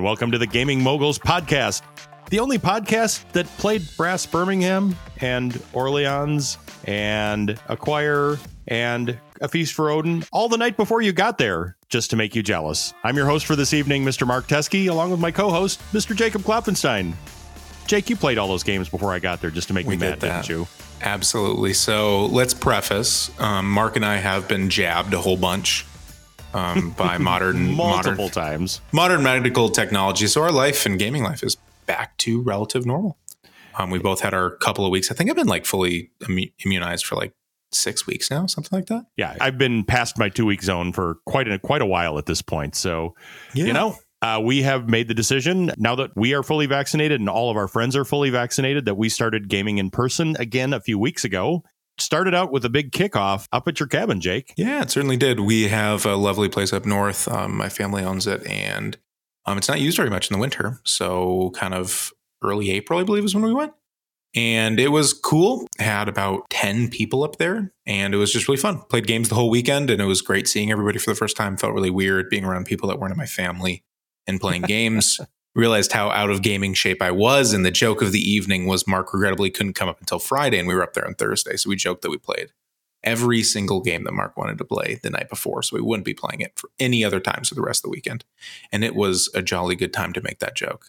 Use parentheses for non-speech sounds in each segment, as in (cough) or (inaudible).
and welcome to the Gaming Moguls podcast, the only podcast that played Brass Birmingham and Orleans and Acquire and A Feast for Odin all the night before you got there, just to make you jealous. I'm your host for this evening, Mr. Mark Teskey, along with my co-host, Mr. Jacob Klopfenstein. Jake, you played all those games before I got there just to make We me mad, that. didn't you? Absolutely. So let's preface. Um, Mark and I have been jabbed a whole bunch um, by (laughs) modern Multiple modern times. modern medical technology. So our life and gaming life is back to relative normal. Um, we both had our couple of weeks. I think I've been like fully immunized for like six weeks now, something like that. Yeah, I've been past my two week zone for quite a quite a while at this point. So you know, uh, we have made the decision now that we are fully vaccinated and all of our friends are fully vaccinated that we started gaming in person again a few weeks ago. Started out with a big kickoff up at your cabin, Jake. Yeah, it certainly did. We have a lovely place up north. Um, my family owns it, and um, it's not used very much in the winter. So, kind of early April, I believe, is when we went. And it was cool. Had about 10 people up there, and it was just really fun. Played games the whole weekend, and it was great seeing everybody for the first time. Felt really weird being around people that weren't in my family and playing (laughs) games. Realized how out of gaming shape I was. And the joke of the evening was Mark regrettably couldn't come up until Friday, and we were up there on Thursday. So, we joked that we played every single game that Mark wanted to play the night before. So we wouldn't be playing it for any other times for the rest of the weekend. And it was a jolly good time to make that joke.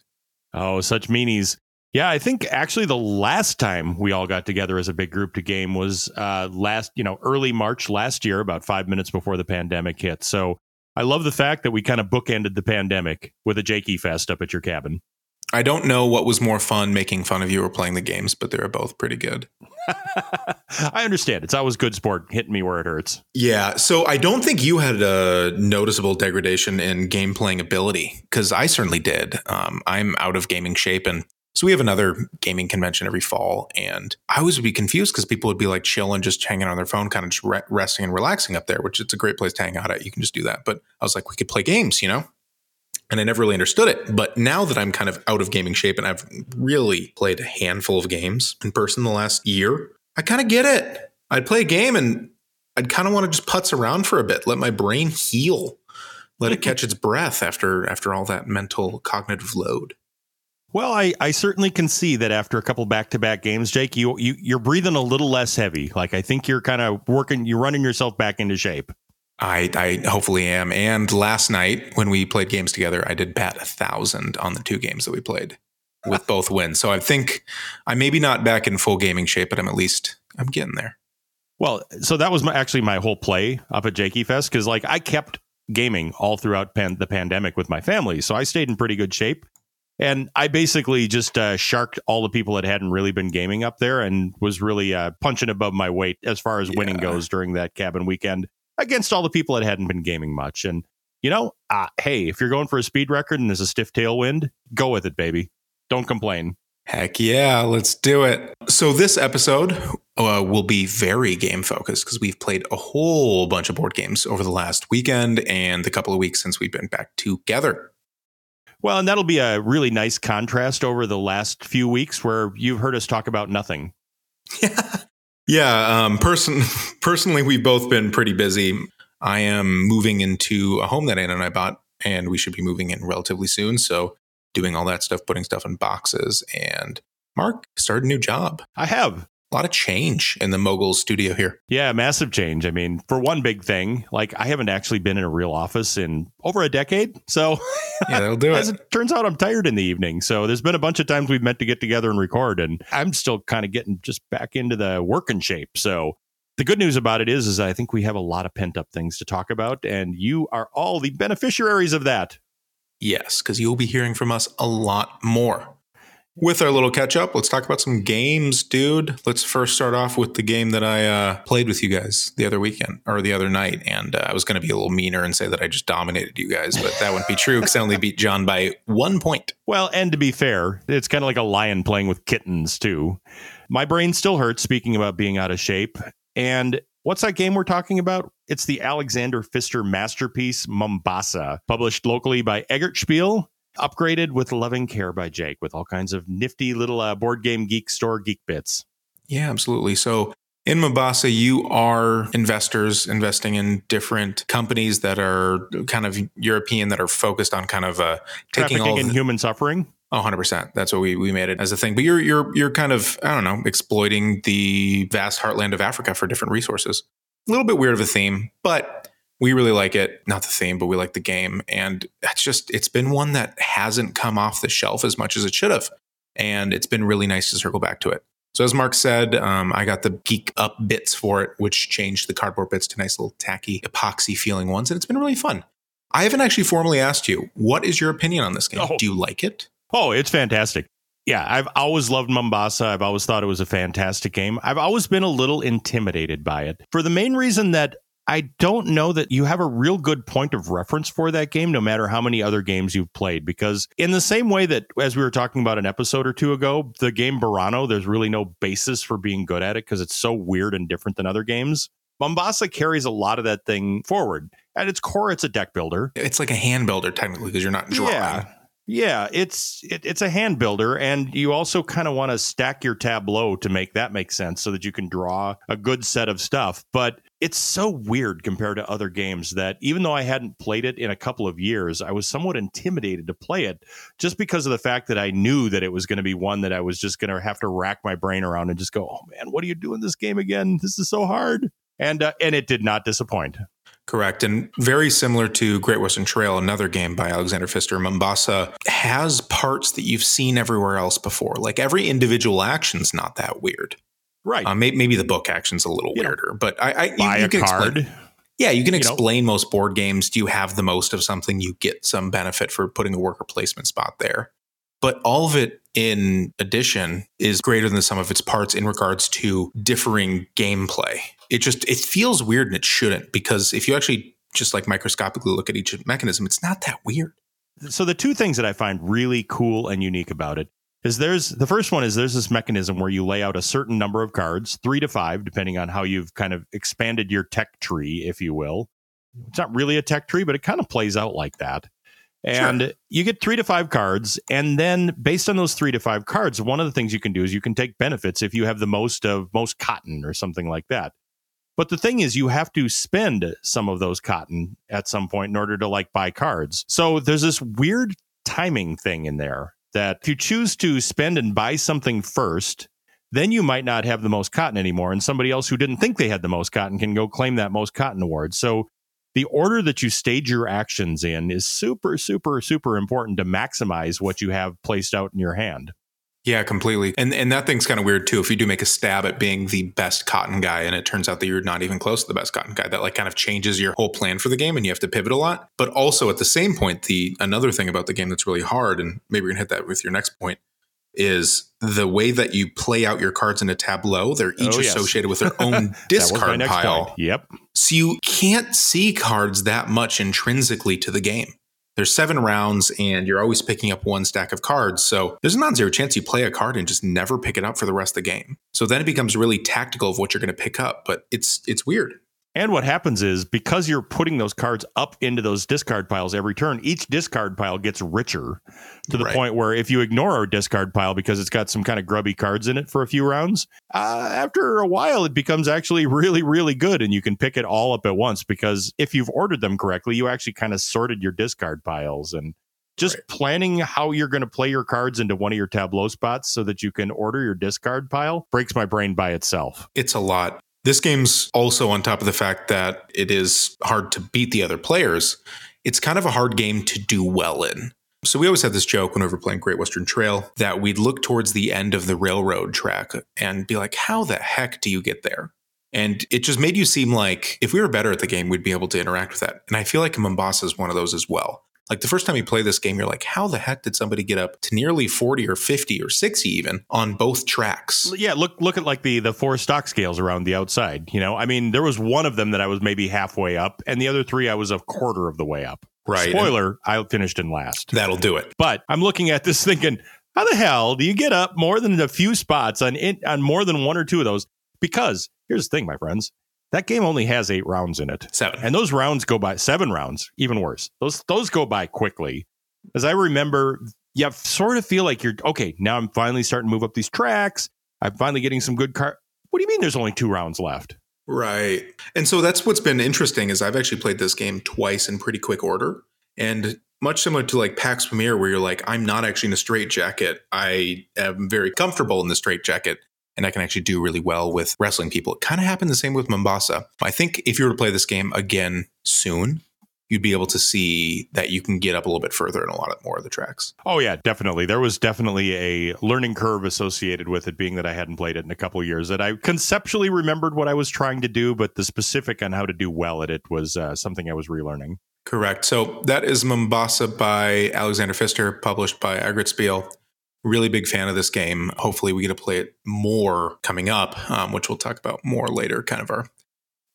Oh, such meanies. Yeah, I think actually the last time we all got together as a big group to game was uh, last, you know, early March last year, about five minutes before the pandemic hit. So I love the fact that we kind of bookended the pandemic with a Jakey Fest up at your cabin. I don't know what was more fun making fun of you or playing the games, but they were both pretty good. (laughs) I understand. It's always good sport hitting me where it hurts. Yeah. So I don't think you had a noticeable degradation in game playing ability because I certainly did. Um, I'm out of gaming shape. And so we have another gaming convention every fall. And I always would be confused because people would be like chilling, just hanging on their phone, kind of just re- resting and relaxing up there, which it's a great place to hang out at. You can just do that. But I was like, we could play games, you know? And I never really understood it. But now that I'm kind of out of gaming shape and I've really played a handful of games in person the last year, I kind of get it. I'd play a game and I'd kind of want to just putz around for a bit, let my brain heal, let it catch (laughs) its breath after after all that mental cognitive load. Well, I, I certainly can see that after a couple back to back games, Jake, you, you you're breathing a little less heavy. Like I think you're kind of working, you're running yourself back into shape. I, I hopefully am. And last night when we played games together, I did bat a thousand on the two games that we played with both wins. So I think I'm maybe not back in full gaming shape, but I'm at least I'm getting there. Well, so that was my, actually my whole play up at Jakey Fest because like I kept gaming all throughout pan- the pandemic with my family, so I stayed in pretty good shape. And I basically just uh, sharked all the people that hadn't really been gaming up there and was really uh, punching above my weight as far as winning goes during that cabin weekend against all the people that hadn't been gaming much. And, you know, uh, hey, if you're going for a speed record and there's a stiff tailwind, go with it, baby. Don't complain. Heck yeah, let's do it. So, this episode uh, will be very game focused because we've played a whole bunch of board games over the last weekend and the couple of weeks since we've been back together. Well, and that'll be a really nice contrast over the last few weeks where you've heard us talk about nothing. Yeah. (laughs) Yeah. Um, person, (laughs) personally, we've both been pretty busy. I am moving into a home that Anna and I bought, and we should be moving in relatively soon. So, doing all that stuff, putting stuff in boxes. And Mark started a new job. I have. A lot of change in the Mogul studio here. Yeah, massive change. I mean, for one big thing, like I haven't actually been in a real office in over a decade. So, (laughs) Yeah, that'll do (laughs) as it. it turns out, I'm tired in the evening. So, there's been a bunch of times we've meant to get together and record, and I'm still kind of getting just back into the working shape. So, the good news about it is, is I think we have a lot of pent up things to talk about, and you are all the beneficiaries of that. Yes, because you'll be hearing from us a lot more. With our little catch up, let's talk about some games, dude. Let's first start off with the game that I uh, played with you guys the other weekend or the other night. And uh, I was going to be a little meaner and say that I just dominated you guys, but that wouldn't be true because I only beat John by one point. Well, and to be fair, it's kind of like a lion playing with kittens, too. My brain still hurts speaking about being out of shape. And what's that game we're talking about? It's the Alexander Pfister masterpiece, Mombasa, published locally by Eggert Spiel, upgraded with loving care by Jake, with all kinds of nifty little uh, board game geek store geek bits. Yeah, absolutely. So In Mombasa, you are investors investing in different companies that are kind of European that are focused on kind of uh, taking Trafficking all in the, human suffering. Oh, 100%. That's what we, we made it as a thing. But you're you're you're kind of, I don't know, exploiting the vast heartland of Africa for different resources. A little bit weird of a theme, but we really like it. Not the theme, but we like the game. And it's just it's been one that hasn't come off the shelf as much as it should have. And it's been really nice to circle back to it. So as Mark said, um, I got the geek up bits for it, which changed the cardboard bits to nice little tacky epoxy feeling ones, and it's been really fun. I haven't actually formally asked you, what is your opinion on this game? Oh. Do you like it? Oh, it's fantastic. Yeah, I've always loved Mombasa. I've always thought it was a fantastic game. I've always been a little intimidated by it for the main reason that I don't know that you have a real good point of reference for that game, no matter how many other games you've played. Because, in the same way that, as we were talking about an episode or two ago, the game Burano, there's really no basis for being good at it because it's so weird and different than other games. Mombasa carries a lot of that thing forward. At its core, it's a deck builder. It's like a hand builder technically because you're not drawing. Yeah. Yeah, it's it, it's a hand builder, and you also kind of want to stack your tableau to make that make sense, so that you can draw a good set of stuff. But it's so weird compared to other games that even though I hadn't played it in a couple of years, I was somewhat intimidated to play it, just because of the fact that I knew that it was going to be one that I was just going to have to rack my brain around and just go, "Oh man, what are you doing this game again? This is so hard." And uh, and it did not disappoint. Correct. And very similar to Great Western Trail, another game by Alexander Pfister, Mombasa has parts that you've seen everywhere else before. Like every individual action's not that weird. Right. Uh, maybe, maybe the book action's a little You know, weirder, but I, I Buy you, you a can card. Explain, yeah, you can you know. explain most board games. Do you have the most of something? You get some benefit for putting a worker placement spot there. But all of it in addition is greater than the sum of its parts in regards to differing gameplay. It just it feels weird and it shouldn't because if you actually just like microscopically look at each mechanism, it's not that weird. so the two things that I find really cool and unique about it is there's the first one is there's this mechanism where you lay out a certain number of cards, three to five, depending on how you've kind of expanded your tech tree, if you will. It's not really a tech tree, but it kind of plays out like that. And Sure. you get three to five cards. And then based on those three to five cards, one of the things you can do is you can take benefits if you have the most of most cotton or something like that. But the thing is, you have to spend some of those cotton at some point in order to like buy cards. So there's this weird timing thing in there that if you choose to spend and buy something first, then you might not have the most cotton anymore. And somebody else who didn't think they had the most cotton can go claim that most cotton award. So the order that you stage your actions in is super, super, super important to maximize what you have placed out in your hand. Yeah, completely. And and that thing's kind of weird too. If you do make a stab at being the best cotton guy and it turns out that you're not even close to the best cotton guy, that like kind of changes your whole plan for the game and you have to pivot a lot. But also at the same point, the another thing about the game that's really hard, and maybe we're gonna hit that with your next point, is the way that you play out your cards in a tableau. They're each Oh, yes. associated with their (laughs) own that was my discard pile. point. Yep. So you can't see cards that much intrinsically to the game. There's seven rounds and you're always picking up one stack of cards. So there's a non zero chance you play a card and just never pick it up for the rest of the game. So then it becomes really tactical of what you're going to pick up, but it's it's weird. And what happens is because you're putting those cards up into those discard piles every turn, each discard pile gets richer to the Right. point where if you ignore a discard pile because it's got some kind of grubby cards in it for a few rounds, uh, after a while it becomes actually (laughs) really, really good and you can pick it all up at once because if you've ordered them correctly, you actually kind of sorted your discard piles and just Right. planning how you're going to play your cards into one of your tableau spots so that you can order your discard pile breaks my brain by itself. It's a lot. This game's also on top of the fact that it is hard to beat the other players. It's kind of a hard game to do well in. So we always had this joke when we were playing Great Western Trail that we'd look towards the end of the railroad track and be like, how the heck do you get there? And it just made you seem like if we were better at the game, we'd be able to interact with that. And I feel like Mombasa is one of those as well. Like the first time you play this game, you're like, how the heck did somebody get up to nearly 40 or 50 or 60 even on both tracks? Yeah, look look at like the the four stock scales around the outside. You know, I mean, there was one of them that I was maybe halfway up, and the other three I was a quarter of the way up. Right. Spoiler: I finished in last. That'll do it. But I'm looking at this (laughs) thinking, how the hell do you get up more than a few spots on in, on more than one or two of those? Because here's the thing, my friends, that game only has eight rounds in it. Seven. And those rounds go by seven rounds, even worse. Those those go by quickly. As I remember, you sort of feel like you're okay. Now I'm finally starting to move up these tracks. I'm finally getting some good car. what do you mean there's only two rounds left? Right. And so that's what's been interesting is I've actually played this game twice in pretty quick order. And much similar to like PAX Pamir, where you're like, I'm not actually in a straight jacket. I am very comfortable in the straight jacket and I can actually do really well with wrestling people. It kind of happened the same with Mombasa. I think if you were to play this game again soon, you'd be able to see that you can get up a little bit further in a lot of more of the tracks. Oh yeah, definitely. There was definitely a learning curve associated with it being that I hadn't played it in a couple years. That I conceptually remembered what I was trying to do, but the specific on how to do well at it was uh, something I was relearning. Correct. So that is Mombasa by Alexander Pfister, published by Spiel. Really big fan of this game. Hopefully, we get to play it more coming up, um, which we'll talk about more later. Kind of our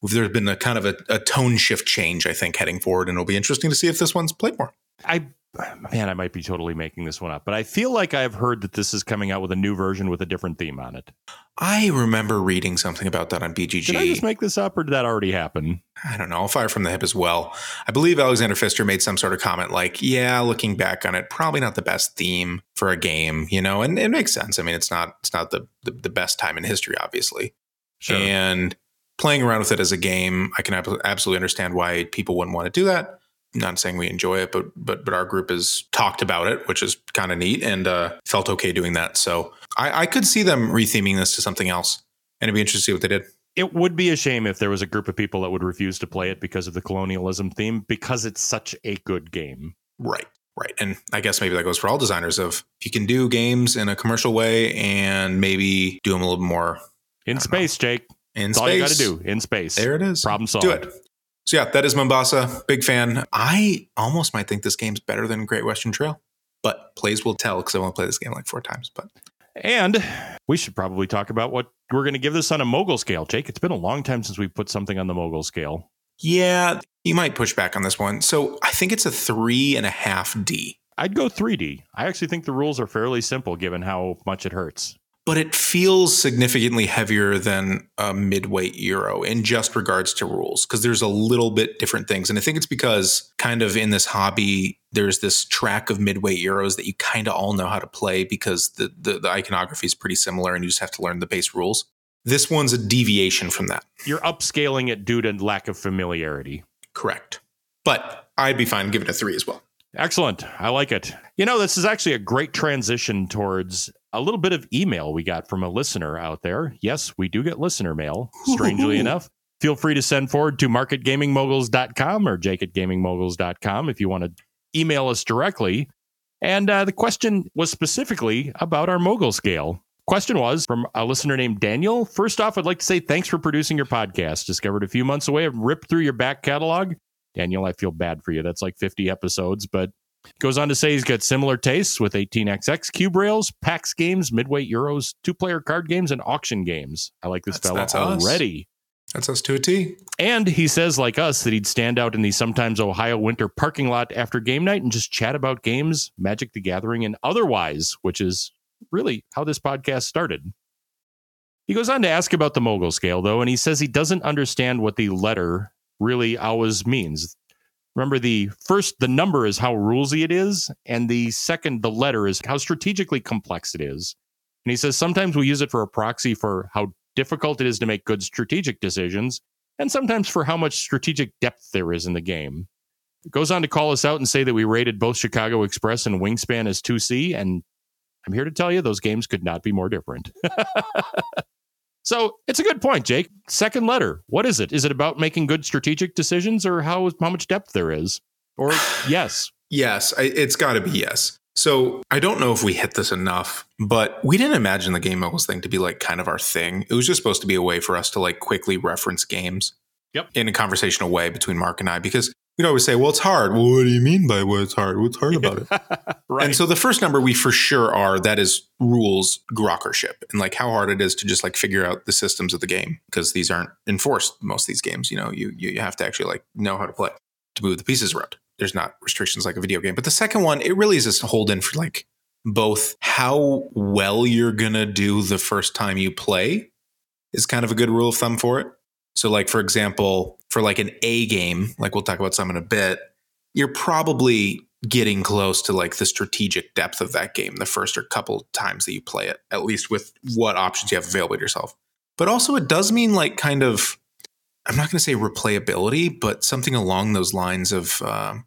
there's been a kind of a, a, tone shift change, I think, heading forward, and it'll be interesting to see if this one's played more. I man, I might be totally making this one up, but I feel like I've heard that this is coming out with a new version with a different theme on it. I remember reading something about that on BGG. Did I just make this up, or did that already happen? I don't know. I'll fire from the hip as well. I believe Alexander Pfister made some sort of comment like, "Yeah, looking back on it, probably not the best theme for a game, you know." And it makes sense. I mean, it's not it's not the the, the best time in history, obviously. Sure. And playing around with it as a game, I can absolutely understand why people wouldn't want to do that. I'm not saying we enjoy it, but but but our group has talked about it, which is kind of neat, and uh, felt okay doing that. So I, I could see them retheming this to something else, and it'd be interesting to see what they did. It would be a shame if there was a group of people that would refuse to play it because of the colonialism theme, because it's such a good game. Right. Right. And I guess maybe that goes for all designers of if you can do games in a commercial way and maybe do them a little more in space, know, Jake. In That's space. all you got to do in space. There it is. Problem solved. Do it. So yeah, that is Mombasa. Big fan. I almost might think this game's better than Great Western Trail, but plays will tell because I want to play this game like four times. But and we should probably talk about what we're going to give this on a mogul scale. Jake, it's been a long time since we put something on the mogul scale. Yeah, you might push back on this one. So I think it's a three and a half D. I'd go 3D. I actually think the rules are fairly simple given how much it hurts but it feels significantly heavier than a midweight euro in just regards to rules because there's a little bit different things and i think it's because kind of in this hobby there's this track of midway euros that you kind of all know how to play because the, the, the iconography is pretty similar and you just have to learn the base rules this one's a deviation from that you're upscaling it due to lack of familiarity correct but i'd be fine giving it a three as well Excellent. I like it. You know, this is actually a great transition towards a little bit of email we got from a listener out there. Yes, we do get listener mail, strangely enough. Feel free to send forward to mark at gamingmoguls.com or jake at gamingmoguls.com if you want to email us directly. And uh, the question was specifically about our mogul scale. Question was from a listener named Daniel. First off, I'd like to say thanks for producing your podcast. Discovered a few months away, I've ripped through your back catalog Daniel, I feel bad for you. That's like 50 episodes, but goes on to say he's got similar tastes with 18xx cube rails, PAX games, midweight Euros, two player card games, and auction games. I like this that's, that's already. That's us to a T. And he says, like us, that he'd stand out in the sometimes Ohio winter parking lot after game night and just chat about games, Magic the Gathering, and otherwise, which is really how this podcast started. He goes on to ask about the mogul scale, though, and he says he doesn't understand what the letter really always means. Remember, the first, the number is how rulesy it is, and the second, the letter is how strategically complex it is. And he says sometimes we use it for a proxy for how difficult it is to make good strategic decisions, and sometimes for how much strategic depth there is in the game. It goes on to call us out and say that we rated both Chicago Express and Wingspan as 2C, and I'm here to tell you those games could not be more different. (laughs) So it's a good point, Jake. Second letter. What is it? Is it about making good strategic decisions or how, how much depth there is? Or (sighs) yes? yes, I, it's got to be yes. So I don't know if we hit this enough, but we didn't imagine the game moguls thing to be like kind of our thing. It was just supposed to be a way for us to like quickly reference games. Yep. In a conversational way between Mark and I, because we'd always say, well, it's hard. Well, what do you mean by what's hard? What's hard about it? (laughs) right. And so the first number we for sure are that is rules grokkership and like how hard it is to just like figure out the systems of the game because these aren't enforced most of these games. You know, you, you have to actually like know how to play to move the pieces around. There's not restrictions like a video game. But the second one, it really is just hold in for like both how well you're gonna do the first time you play is kind of a good rule of thumb for it. So, like for example, for like an A game, like we'll talk about some in a bit, you're probably getting close to like the strategic depth of that game the first or couple times that you play it, at least with what options you have available to yourself. but also it does mean like kind of I'm not going to say replayability, but something along those lines of uh,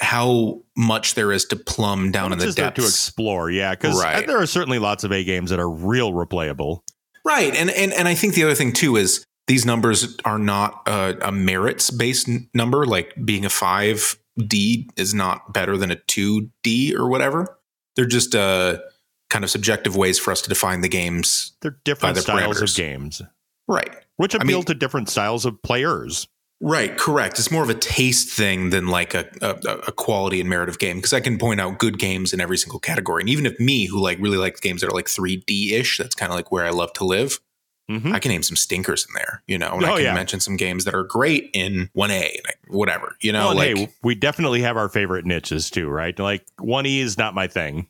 how much there is to plumb down in the depths to explore. Yeah, because right. there are certainly lots of A games that are real replayable. Right, and and and I think the other thing too is these numbers are not a, a merits based number. Like being a five D is not better than a two D or whatever. They're just uh, kind of subjective ways for us to define the games. They're different styles parameters. of games, right? Which appeal I mean, to different styles of players. Right, correct. It's more of a taste thing than like a, a, a quality and merit of game because I can point out good games in every single category. And even if me, who like really likes games that are like 3D ish, that's kind of like where I love to live. Mm-hmm. I can name some stinkers in there, you know, and oh, I can yeah. mention some games that are great in 1A, and whatever, you know. Well, like, hey, we definitely have our favorite niches too, right? Like 1E is not my thing.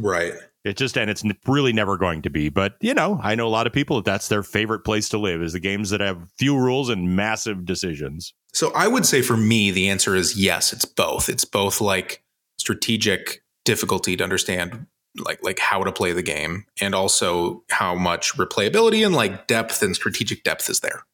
Right. It just and it's really never going to be. But you know, I know a lot of people that that's their favorite place to live is the games that have few rules and massive decisions. So I would say for me, the answer is yes. It's both. It's both like strategic difficulty to understand like like how to play the game and also how much replayability and like depth and strategic depth is there.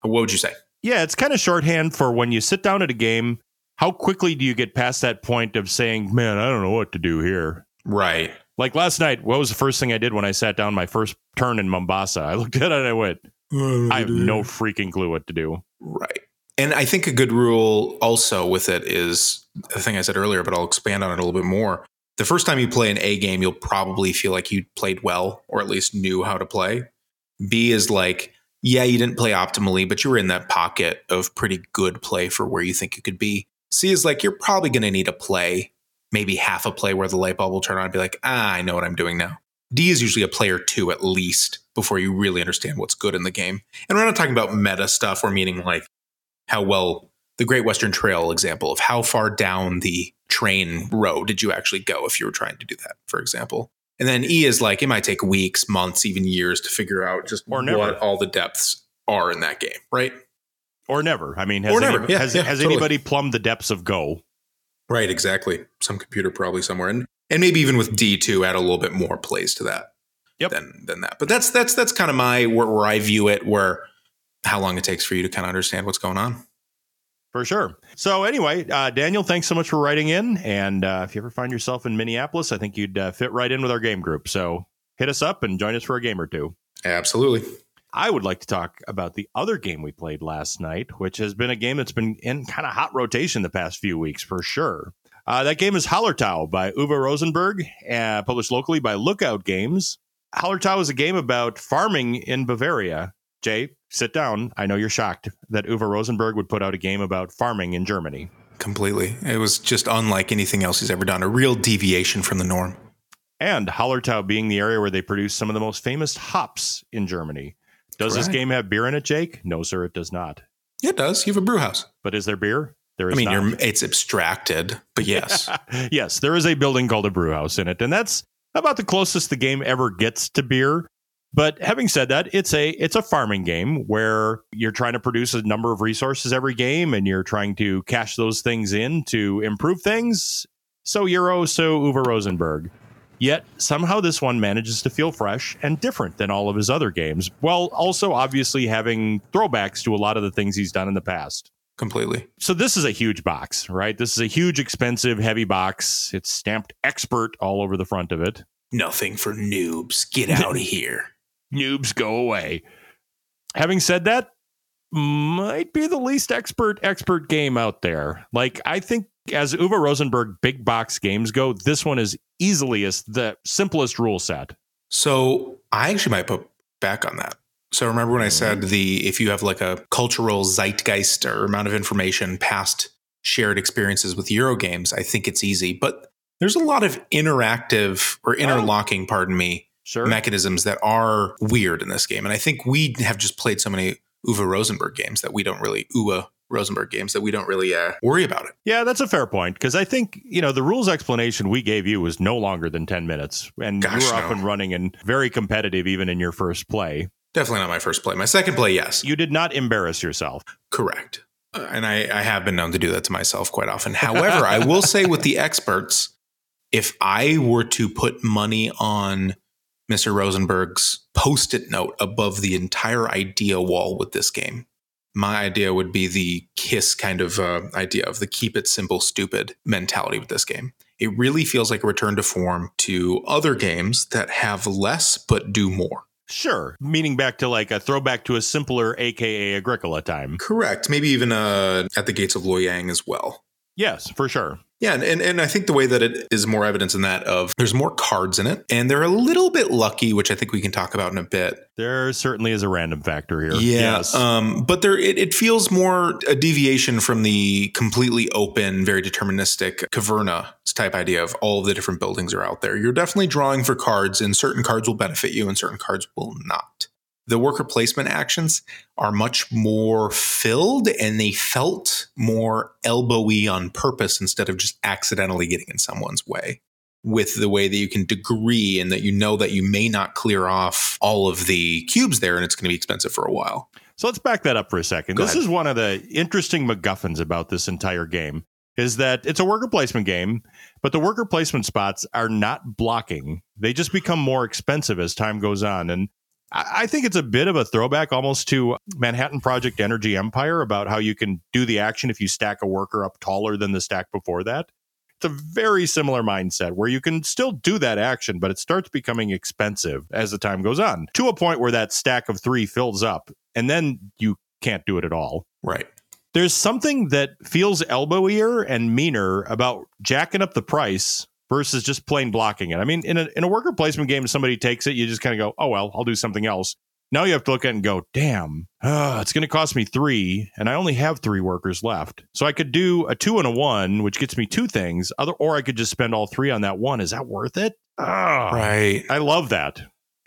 What would you say? Yeah, it's kind of shorthand for when you sit down at a game. How quickly do you get past that point of saying, "Man, I don't know what to do here"? Right. Like last night, what was the first thing I did when I sat down my first turn in Mombasa? I looked (laughs) at it and I went, I have no freaking clue what to do. Right. And I think a good rule also with it is the thing I said earlier, but I'll expand on it a little bit more. The first time you play an A game, you'll probably feel like you played well or at least knew how to play. B is like, yeah, you didn't play optimally, but you were in that pocket of pretty good play for where you think you could be. C is like, you're probably going to need a play maybe half a play where the light bulb will turn on and be like, ah, I know what I'm doing now. D is usually a player two at least before you really understand what's good in the game. And we're not talking about meta stuff, we're meaning like how well the Great Western Trail example of how far down the train row did you actually go if you were trying to do that, for example. And then E is like it might take weeks, months, even years to figure out just or what all the depths are in that game, right? Or never. I mean, has, any, yeah, has, yeah, has totally. anybody plumbed the depths of Go? Right, exactly. Some computer probably somewhere, and and maybe even with D two, add a little bit more plays to that. Yep. Than than that, but that's that's that's kind of my where, where I view it. Where how long it takes for you to kind of understand what's going on. For sure. So anyway, uh, Daniel, thanks so much for writing in. And uh, if you ever find yourself in Minneapolis, I think you'd uh, fit right in with our game group. So hit us up and join us for a game or two. Absolutely. I would like to talk about the other game we played last night, which has been a game that's been in kind of hot rotation the past few weeks for sure. Uh, that game is Hallertau by Uwe Rosenberg, uh, published locally by Lookout Games. Hallertau is a game about farming in Bavaria. Jay, sit down. I know you're shocked that Uwe Rosenberg would put out a game about farming in Germany. Completely. It was just unlike anything else he's ever done, a real deviation from the norm. And Hallertau being the area where they produce some of the most famous hops in Germany. Does this game have beer in it, Jake? No, sir, it does not. It does. You have a brew house. But is there beer? There is. I mean, it's abstracted, but yes, (laughs) yes, there is a building called a brew house in it, and that's about the closest the game ever gets to beer. But having said that, it's a it's a farming game where you're trying to produce a number of resources every game, and you're trying to cash those things in to improve things. So Euro, so Uwe Rosenberg. Yet somehow this one manages to feel fresh and different than all of his other games, while also obviously having throwbacks to a lot of the things he's done in the past. Completely. So this is a huge box, right? This is a huge, expensive, heavy box. It's stamped expert all over the front of it. Nothing for noobs. Get out of here. noobs go away. Having said that, might be the least expert expert game out there. Like I think as Uwe Rosenberg big box games go, this one is easily as the simplest rule set. So I actually might put back on that. So remember when I said mm-hmm. the if you have like a cultural zeitgeist or amount of information past shared experiences with Euro games, I think it's easy. But there's a lot of interactive or interlocking, pardon me, sure. mechanisms that are weird in this game. And I think we have just played so many Uwe Rosenberg games that we don't really Uwe Rosenberg games that we don't really uh, worry about it. Yeah, that's a fair point because I think you know the rules explanation we gave you was no longer than ten minutes, and Gosh, you were no. up and running and very competitive even in your first play. Definitely not my first play. My second play, yes. You did not embarrass yourself. Correct. Uh, and I, I have been known to do that to myself quite often. However, I will say with the experts, if I were to put money on Mr. Rosenberg's post it note above the entire idea wall with this game. My idea would be the KISS kind of uh, idea of the keep it simple, stupid mentality with this game. It really feels like a return to form to other games that have less but do more. Sure. Meaning back to like a throwback to a simpler AKA Agricola time. Correct. Maybe even uh, at the gates of Loyang as well. Yes, for sure. Yeah, and, and, I think the way that it is more evidence in that of there's more cards in it, and they're a little bit lucky, which I think we can talk about in a bit. There certainly is a random factor here. Yeah, Yes. um, but there it, it feels more a deviation from the completely open, very deterministic caverna type idea of all of the different buildings are out there. You're definitely drawing for cards, and certain cards will benefit you, and certain cards will not. The worker placement actions are much more filled, and they felt more elbowy on purpose instead of just accidentally getting in someone's way with the way that you can degree and that you know that you may not clear off all of the cubes there and it's going to be expensive for a while. So let's back that up for a second. Go this ahead. is one of the interesting MacGuffins about this entire game is that it's a worker placement game, but the worker placement spots are not blocking. They just become more expensive as time goes on. And I think it's a bit of a throwback almost to Manhattan Project Energy Empire about how you can do the action if you stack a worker up taller than the stack before that. It's a very similar mindset where you can still do that action, but it starts becoming expensive as the time goes on to a point where that stack of three fills up and then you can't do it at all. Right. There's something that feels elbowier and meaner about jacking up the price versus just plain blocking it. I mean, in a in a worker placement game, if somebody takes it, you just kind of go, "Oh well, I'll do something else." Now you have to look at it and go, "Damn, uh, it's going to cost me three, and I only have three workers left. So I could do a two and a one, which gets me two things. Other, or I could just spend all three on that one. Is that worth it? Ah, Right. I love that.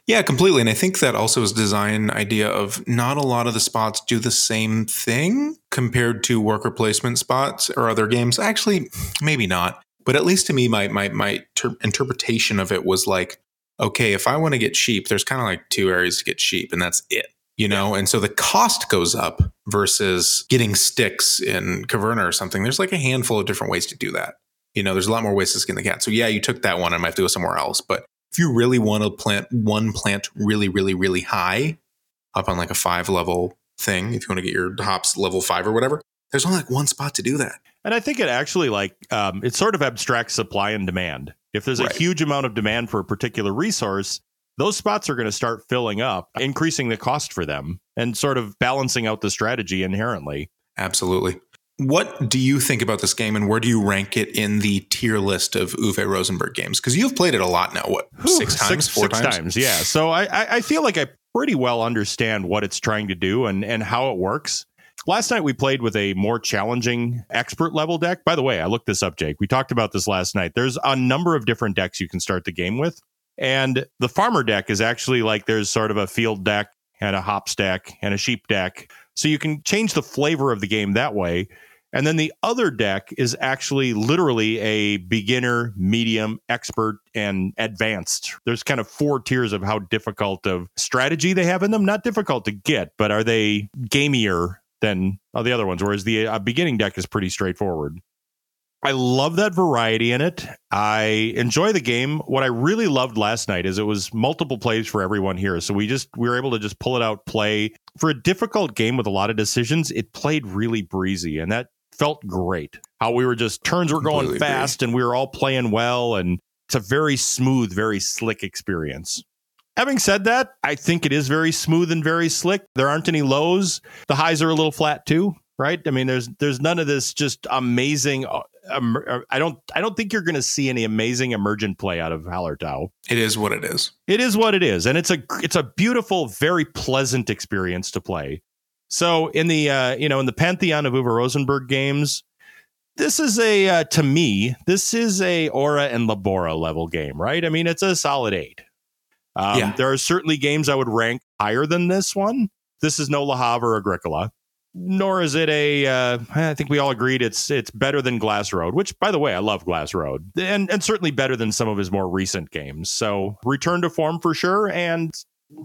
Yeah, completely. And I think that also is design idea of not a lot of the spots do the same thing compared to worker placement spots or other games. Actually, maybe not. But at least to me, my my my ter- interpretation of it was like, okay, if I want to get sheep, there's kind of like two areas to get sheep, and that's it. You know, and so the cost goes up versus getting sticks in Caverna or something. There's like a handful of different ways to do that. You know, there's a lot more ways to skin the cat. So yeah, you took that one. I might have to go somewhere else. But if you really want to plant one plant really, really, really high, up on like a five level thing, if you want to get your hops level five or whatever, there's only like one spot to do that. And I think it actually like um, it sort of abstracts supply and demand. If there's Right. a huge amount of demand for a particular resource, those spots are going to start filling up, increasing the cost for them, and sort of balancing out the strategy inherently. Absolutely. What do you think about this game and where do you rank it in the tier list of Uwe Rosenberg games? Because you've played it a lot now. What, six times, four six times? Yeah. So I, I, I feel like I pretty well understand what it's trying to do and, and how it works. Last night we played with a more challenging expert level deck. By the way, I looked this up, Jake. We talked about this last night. There's a number of different decks you can start the game with. And the farmer deck is actually like there's sort of a field deck and a hop stack and a sheep deck. So you can change the flavor of the game that way. And then the other deck is actually literally a beginner, medium, expert, and advanced. There's kind of four tiers of how difficult of strategy they have in them. Not difficult to get, but are they gamier than uh, the other ones? Whereas the uh, beginning deck is pretty straightforward. I love that variety in it. I enjoy the game. What I really loved last night is it was multiple plays for everyone here. So we just we were able to just pull it out, play for a difficult game with a lot of decisions. It played really breezy, and that felt great. How we were just turns were going Completely agree. fast, and we were all playing well, and it's a very smooth, very slick experience. Having said that, I think it is very smooth and very slick. There aren't any lows. The highs are a little flat too, right? I mean, there's there's none of this just amazing. Um, I don't I don't think you're going to see any amazing emergent play out of Hallertau. It is what it is. It is what it is, and it's a it's a beautiful, very pleasant experience to play. So in the uh, you know in the pantheon of Uwe Rosenberg games, this is a uh, to me this is a Ora et Labora level game, right? I mean, it's a solid eight. Um, Yeah. There are certainly games I would rank higher than this one. This is no Le Havre or Agricola, nor is it a. Uh, I think we all agreed it's it's better than Glass Road, which, by the way, I love Glass Road, and and certainly better than some of his more recent games. So return to form for sure, and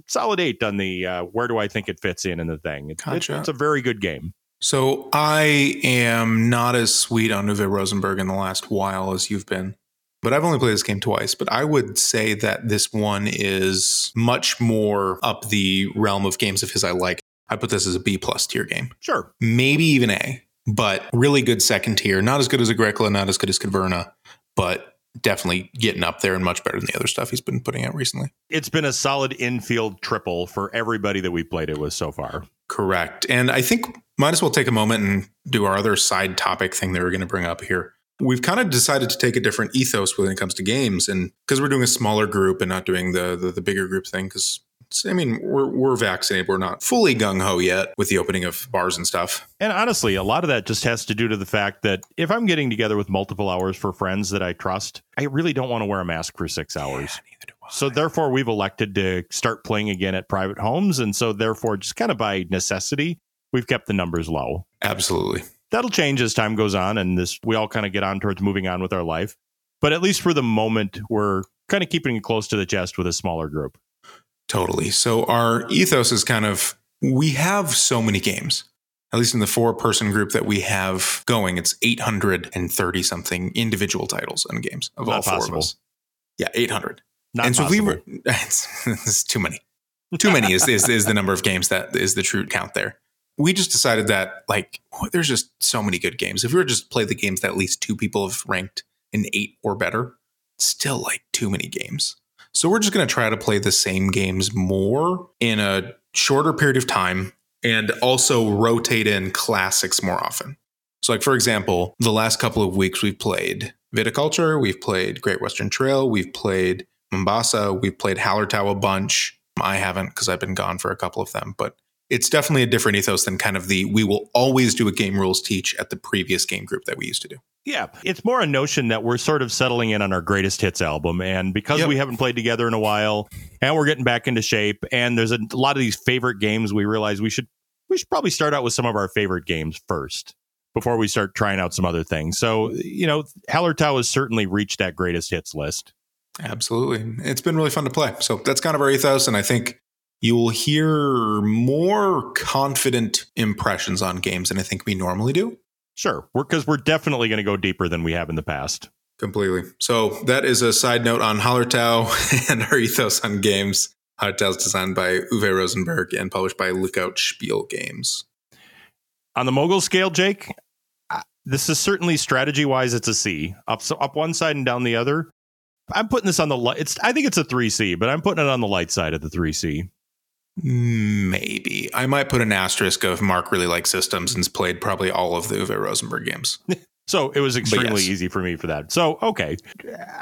solid eight on the uh, where do I think it fits in in the thing. It- it- it's a very good game. So I am not as sweet on Uwe Rosenberg in the last while as you've been. But I've only played this game twice. But I would say that this one is much more up the realm of games of his I like. I put this as a B plus tier game, Sure. maybe even A, but really good second tier. Not as good as Agricola, not as good as Caverna, but definitely getting up there and much better than the other stuff he's been putting out recently. It's been a solid infield triple for everybody that we've played it with so far. Correct. And I think might as well take a moment and do our other side topic thing that we're going to bring up here. We've kind of decided to take a different ethos when it comes to games, and because we're doing a smaller group and not doing the the, the bigger group thing, because I mean we're we're vaccinated, we're not fully gung ho yet with the opening of bars and stuff. And honestly, a lot of that just has to do to the fact that if I'm getting together with multiple hours for friends that I trust, I really don't want to wear a mask for six hours. neither do I. So therefore, we've elected to start playing again at private homes, and so therefore, just kind of by necessity, we've kept the numbers low. absolutely. That'll change as time goes on, and this we all kind of get on towards moving on with our life. But at least for the moment, we're kind of keeping it close to the chest with a smaller group. Totally. So our ethos is kind of we have so many games. At least in the four person group that we have going, it's 830 something individual titles and games of Not all four possible. of us. Yeah, 800. Not and so if we were, it's, (laughs) it's too many. Too many is, is, is the number of games that is the true count there. We just decided that, like, there's just so many good games. If we were just play the games that at least two people have ranked in eight or better, still like too many games. So we're just going to try to play the same games more in a shorter period of time and also rotate in classics more often. So, like, for example, the last couple of weeks we've played Viticulture, we've played Great Western Trail, we've played Mombasa, we've played Hallertau a bunch. I haven't because I've been gone for a couple of them, but it's definitely a different ethos than kind of the we will always do a game rules teach at the previous game group that we used to do. Yeah, it's more a notion that we're sort of settling in on our greatest hits album, and because Yep. we haven't played together in a while, and we're getting back into shape, and there's a lot of these favorite games, we realize we should we should probably start out with some of our favorite games first before we start trying out some other things. So you know, Hallertau has certainly reached that greatest hits list. Absolutely. It's been really fun to play. So that's kind of our ethos. And I think you will hear more confident impressions on games than I think we normally do. Sure, because we're, definitely going to go deeper than we have in the past. Completely. So that is a side note on Hallertau (laughs) and our ethos on games. Hallertau is designed by Uwe Rosenberg and published by Lookout Spiel Games. On the mogul scale, Jake, this is certainly strategy wise, it's a C. Up so up one side and down the other. I'm putting this on the light. It's I think it's a three C, but I'm putting it on the light side of the three C. Maybe. I might put an asterisk of Mark really likes systems and's played probably all of the Uwe Rosenberg games. (laughs) So it was extremely yes. easy for me for that. So okay,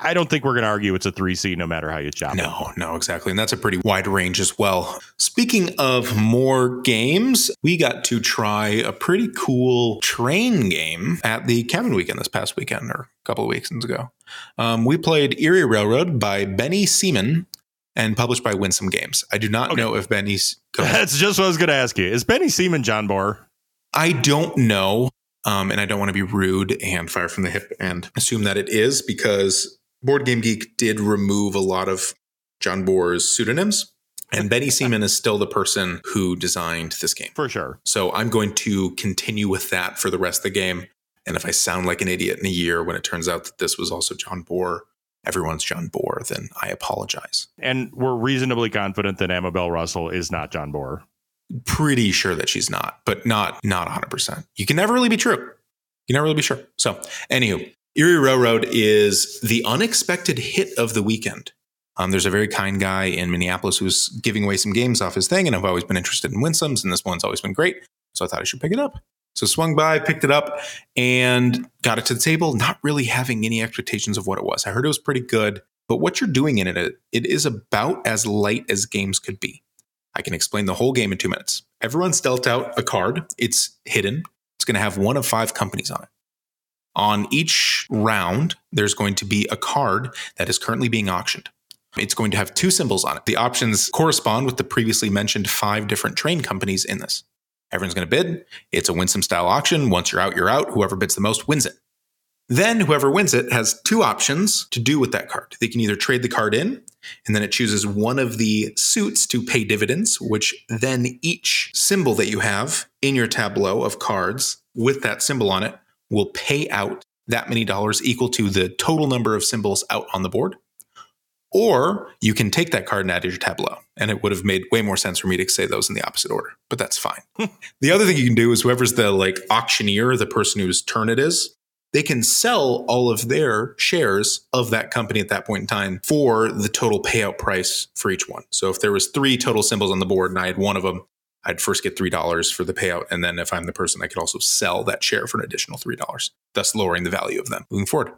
I don't think we're going to argue it's a three C no matter how you chop it. No, no, exactly. And that's a pretty wide range as well. Speaking of more games, we got to try a pretty cool train game at the Kevin weekend this past weekend or a couple of weeks ago. Um, we played Erie Railroad by Benny Seaman and published by Winsome Games. I do not Okay. know if Benny's. That's just what I was going to ask you. Is Benny Seaman John Bohrer? I don't know. Um, and I don't want to be rude and fire from the hip and assume that it is because Board Game Geek did remove a lot of John Bohrer's pseudonyms. And Benny Seaman is still the person who designed this game. For sure. So I'm going to continue with that for the rest of the game. And if I sound like an idiot in a year when it turns out that this was also John Bohrer, everyone's John Bohrer, then I apologize. And we're reasonably confident that Amabel Russell is not John Bohrer. pretty sure that she's not, but not not 100%. You can never really be true. You can never really be sure. So, anywho, Erie Railroad is the unexpected hit of the weekend. Um, there's a very kind guy in Minneapolis who's giving away some games off his thing, and I've always been interested in Winsomes, and this one's always been great. So I thought I should pick it up. So swung by, picked it up, and got it to the table, not really having any expectations of what it was. I heard it was pretty good, but what you're doing in it, it is about as light as games could be. I can explain the whole game in two minutes. Everyone's dealt out a card. It's hidden. It's going to have one of five companies on it. On each round, there's going to be a card that is currently being auctioned. It's going to have two symbols on it. The options correspond with the previously mentioned five different train companies in this. Everyone's going to bid. It's a Winsome style auction. Once you're out, you're out. Whoever bids the most wins it. Then whoever wins it has two options to do with that card. They can either trade the card in, and then it chooses one of the suits to pay dividends, which then each symbol that you have in your tableau of cards with that symbol on it will pay out that many dollars equal to the total number of symbols out on the board. Or you can take that card and add it to your tableau. And it would have made way more sense for me to say those in the opposite order, but that's fine. (laughs) the other thing you can do is whoever's the like auctioneer, the person whose turn it is, they can sell all of their shares of that company at that point in time for the total payout price for each one. So if there was three total symbols on the board and I had one of them, I'd first get $3 for the payout. And then if I'm the person, I could also sell that share for an additional $3, thus lowering the value of them moving forward.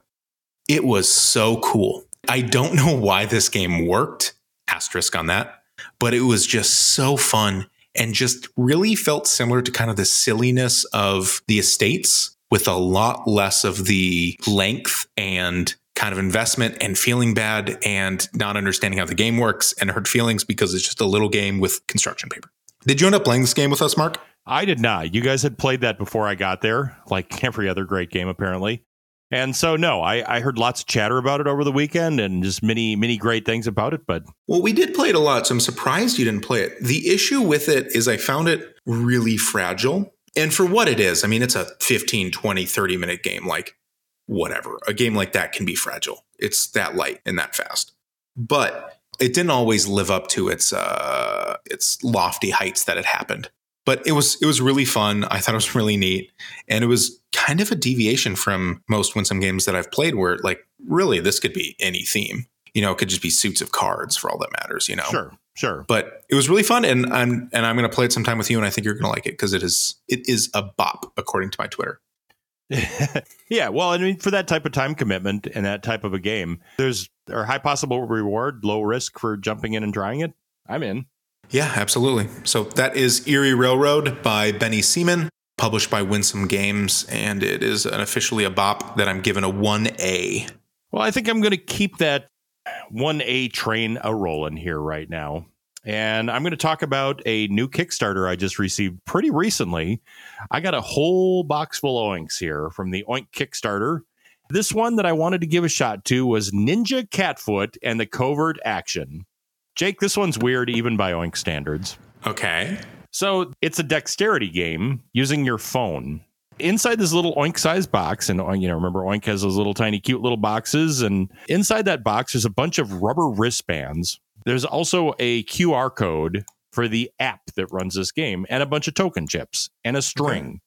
It was so cool. I don't know why this game worked, asterisk on that, but it was just so fun and just really felt similar to kind of the silliness of the estates with a lot less of the length and kind of investment and feeling bad and not understanding how the game works and hurt feelings because it's just a little game with construction paper. Did you end up playing this game with us, Mark? I did not. You guys had played that before I got there, like every other great game, apparently. And so, no, I, I heard lots of chatter about it over the weekend and just many, many great things about it. But well, we did play it a lot, so I'm surprised you didn't play it. The issue with it is I found it really fragile. And for what it is, I mean, it's a 15, 20, 30 minute game. Like, whatever. A game like that can be fragile. It's that light and that fast. But it didn't always live up to its uh, its lofty heights that it happened but it was it was really fun. I thought it was (laughs) really neat, and it was kind of a deviation from most winsome games that I've played, where like really this could be any theme. You know, it could just be suits of cards for all that matters. You know, sure, sure. But it was really fun, and I'm and I'm going to play it sometime with you, and I think you're going to like it because it is it is a bop according to my Twitter. (laughs) yeah, well, I mean, for that type of time commitment and that type of a game, there's a high possible reward, low risk for jumping in and trying it. I'm in. Yeah, absolutely. So that is Erie Railroad by Benny Seaman, published by Winsome Games, and it is officially a bop that I'm giving a 1A. Well, I think I'm going to keep that 1A train a rolling here right now. And I'm going to talk about a new Kickstarter I just received pretty recently. I got a whole box full of oinks here from the Oink Kickstarter. This one that I wanted to give a shot to was Ninja Catfoot and the Covert Action. Jake, this one's weird even by Oink standards. Okay. So it's a dexterity game using your phone. Inside this little oink sized box, and uh, you know, remember Oink has those little tiny cute little boxes, and inside that box there's a bunch of rubber wristbands. There's also a QR code for the app that runs this game, and a bunch of token chips and a string. Okay.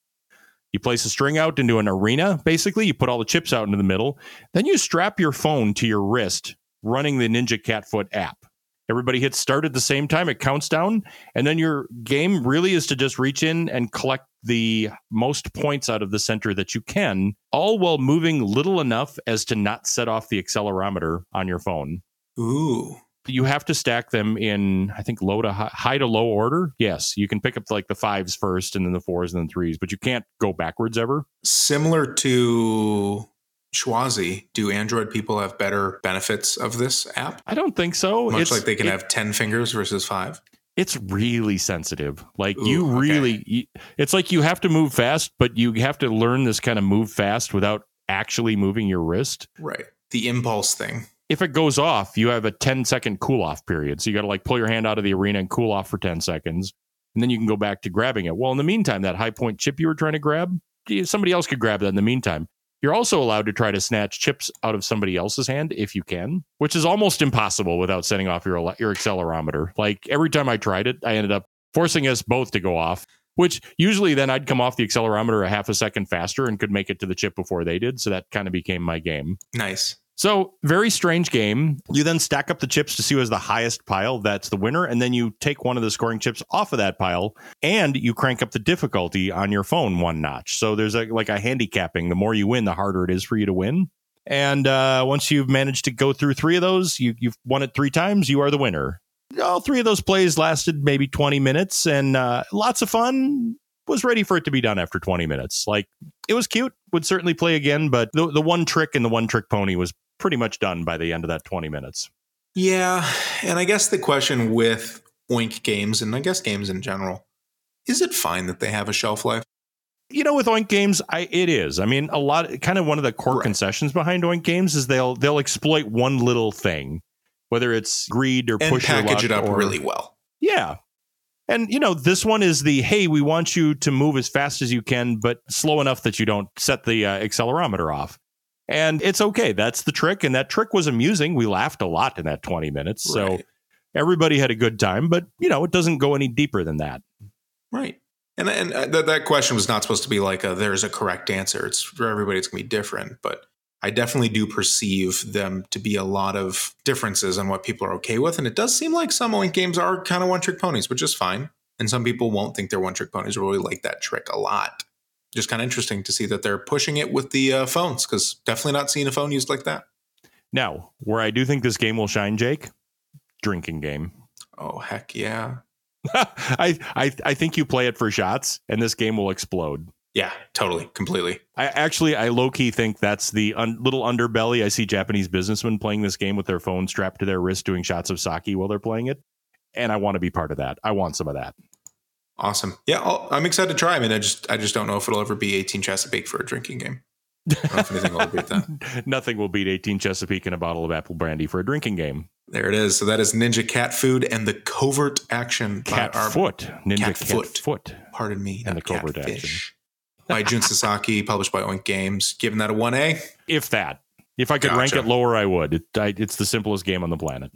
You place a string out into an arena, basically. You put all the chips out into the middle. Then you strap your phone to your wrist running the Ninja Catfoot app. Everybody hits start at the same time. It counts down. And then your game really is to just reach in and collect the most points out of the center that you can, all while moving little enough as to not set off the accelerometer on your phone. Ooh. You have to stack them in, I think, low to high, high to low order. Yes, you can pick up like the fives first and then the fours and then threes, but you can't go backwards ever. Similar to Schwazi, do Android people have better benefits of this app? I don't think so. Much it's, like they can it, have 10 fingers versus five? It's really sensitive. Like Ooh, you really, okay. it's like you have to move fast, but you have to learn this kind of move fast without actually moving your wrist. Right. The impulse thing. If it goes off, you have a 10 second cool off period. So you got to like pull your hand out of the arena and cool off for 10 seconds. And then you can go back to grabbing it. Well, in the meantime, that high point chip you were trying to grab, somebody else could grab that in the meantime. You're also allowed to try to snatch chips out of somebody else's hand if you can, which is almost impossible without setting off your your accelerometer. Like every time I tried it, I ended up forcing us both to go off, which usually then I'd come off the accelerometer a half a second faster and could make it to the chip before they did. So that kind of became my game. Nice. So, very strange game. You then stack up the chips to see who has the highest pile. That's the winner. And then you take one of the scoring chips off of that pile and you crank up the difficulty on your phone one notch. So, there's a, like a handicapping. The more you win, the harder it is for you to win. And uh, once you've managed to go through three of those, you, you've won it three times, you are the winner. All three of those plays lasted maybe 20 minutes and uh, lots of fun was ready for it to be done after 20 minutes. Like it was cute, would certainly play again, but the, the one trick and the one trick pony was pretty much done by the end of that 20 minutes. Yeah. And I guess the question with Oink games, and I guess games in general, is it fine that they have a shelf life? You know, with Oink games, I, it is. I mean, a lot, kind of one of the core right. concessions behind Oink games is they'll they'll exploit one little thing, whether it's greed or and push package it up or, really well. Yeah, and you know, this one is the hey, we want you to move as fast as you can, but slow enough that you don't set the uh, accelerometer off. And it's okay. That's the trick. And that trick was amusing. We laughed a lot in that 20 minutes. So everybody had a good time, but you know, it doesn't go any deeper than that. Right. And and uh, that that question was not supposed to be like a, there's a correct answer. It's for everybody. It's gonna be different, but I definitely do perceive them to be a lot of differences on what people are okay with, and it does seem like some Oink games are kind of one trick ponies, which is fine. And some people won't think they're one trick ponies or really like that trick a lot. Just kind of interesting to see that they're pushing it with the uh, phones because definitely not seeing a phone used like that. Now, where I do think this game will shine, Jake, drinking game. Oh heck yeah, (laughs) I, I I think you play it for shots and this game will explode. Yeah, totally, completely. I actually I low key think that's the un, little underbelly. I see Japanese businessmen playing this game with their phone strapped to their wrist doing shots of sake while they're playing it. And I want to be part of that. I want some of that. Awesome. Yeah, I'll, I'm excited to try. I mean, I just I just don't know if it'll ever be 18 Chesapeake for a drinking game. I don't know if anything will beat that. (laughs) Nothing will beat 18 Chesapeake and a bottle of apple brandy for a drinking game. There it is. So that is Ninja Cat Food and the Covert Action by Cat our- Foot. Ninja Cat Cat, Foot. Foot. Pardon me. And the Covert Catfish. By Jun (laughs) Sasaki, published by Oink Games. Giving that a 1A. If that. If I could rank it lower, I would. It, I, it's the simplest game on the planet.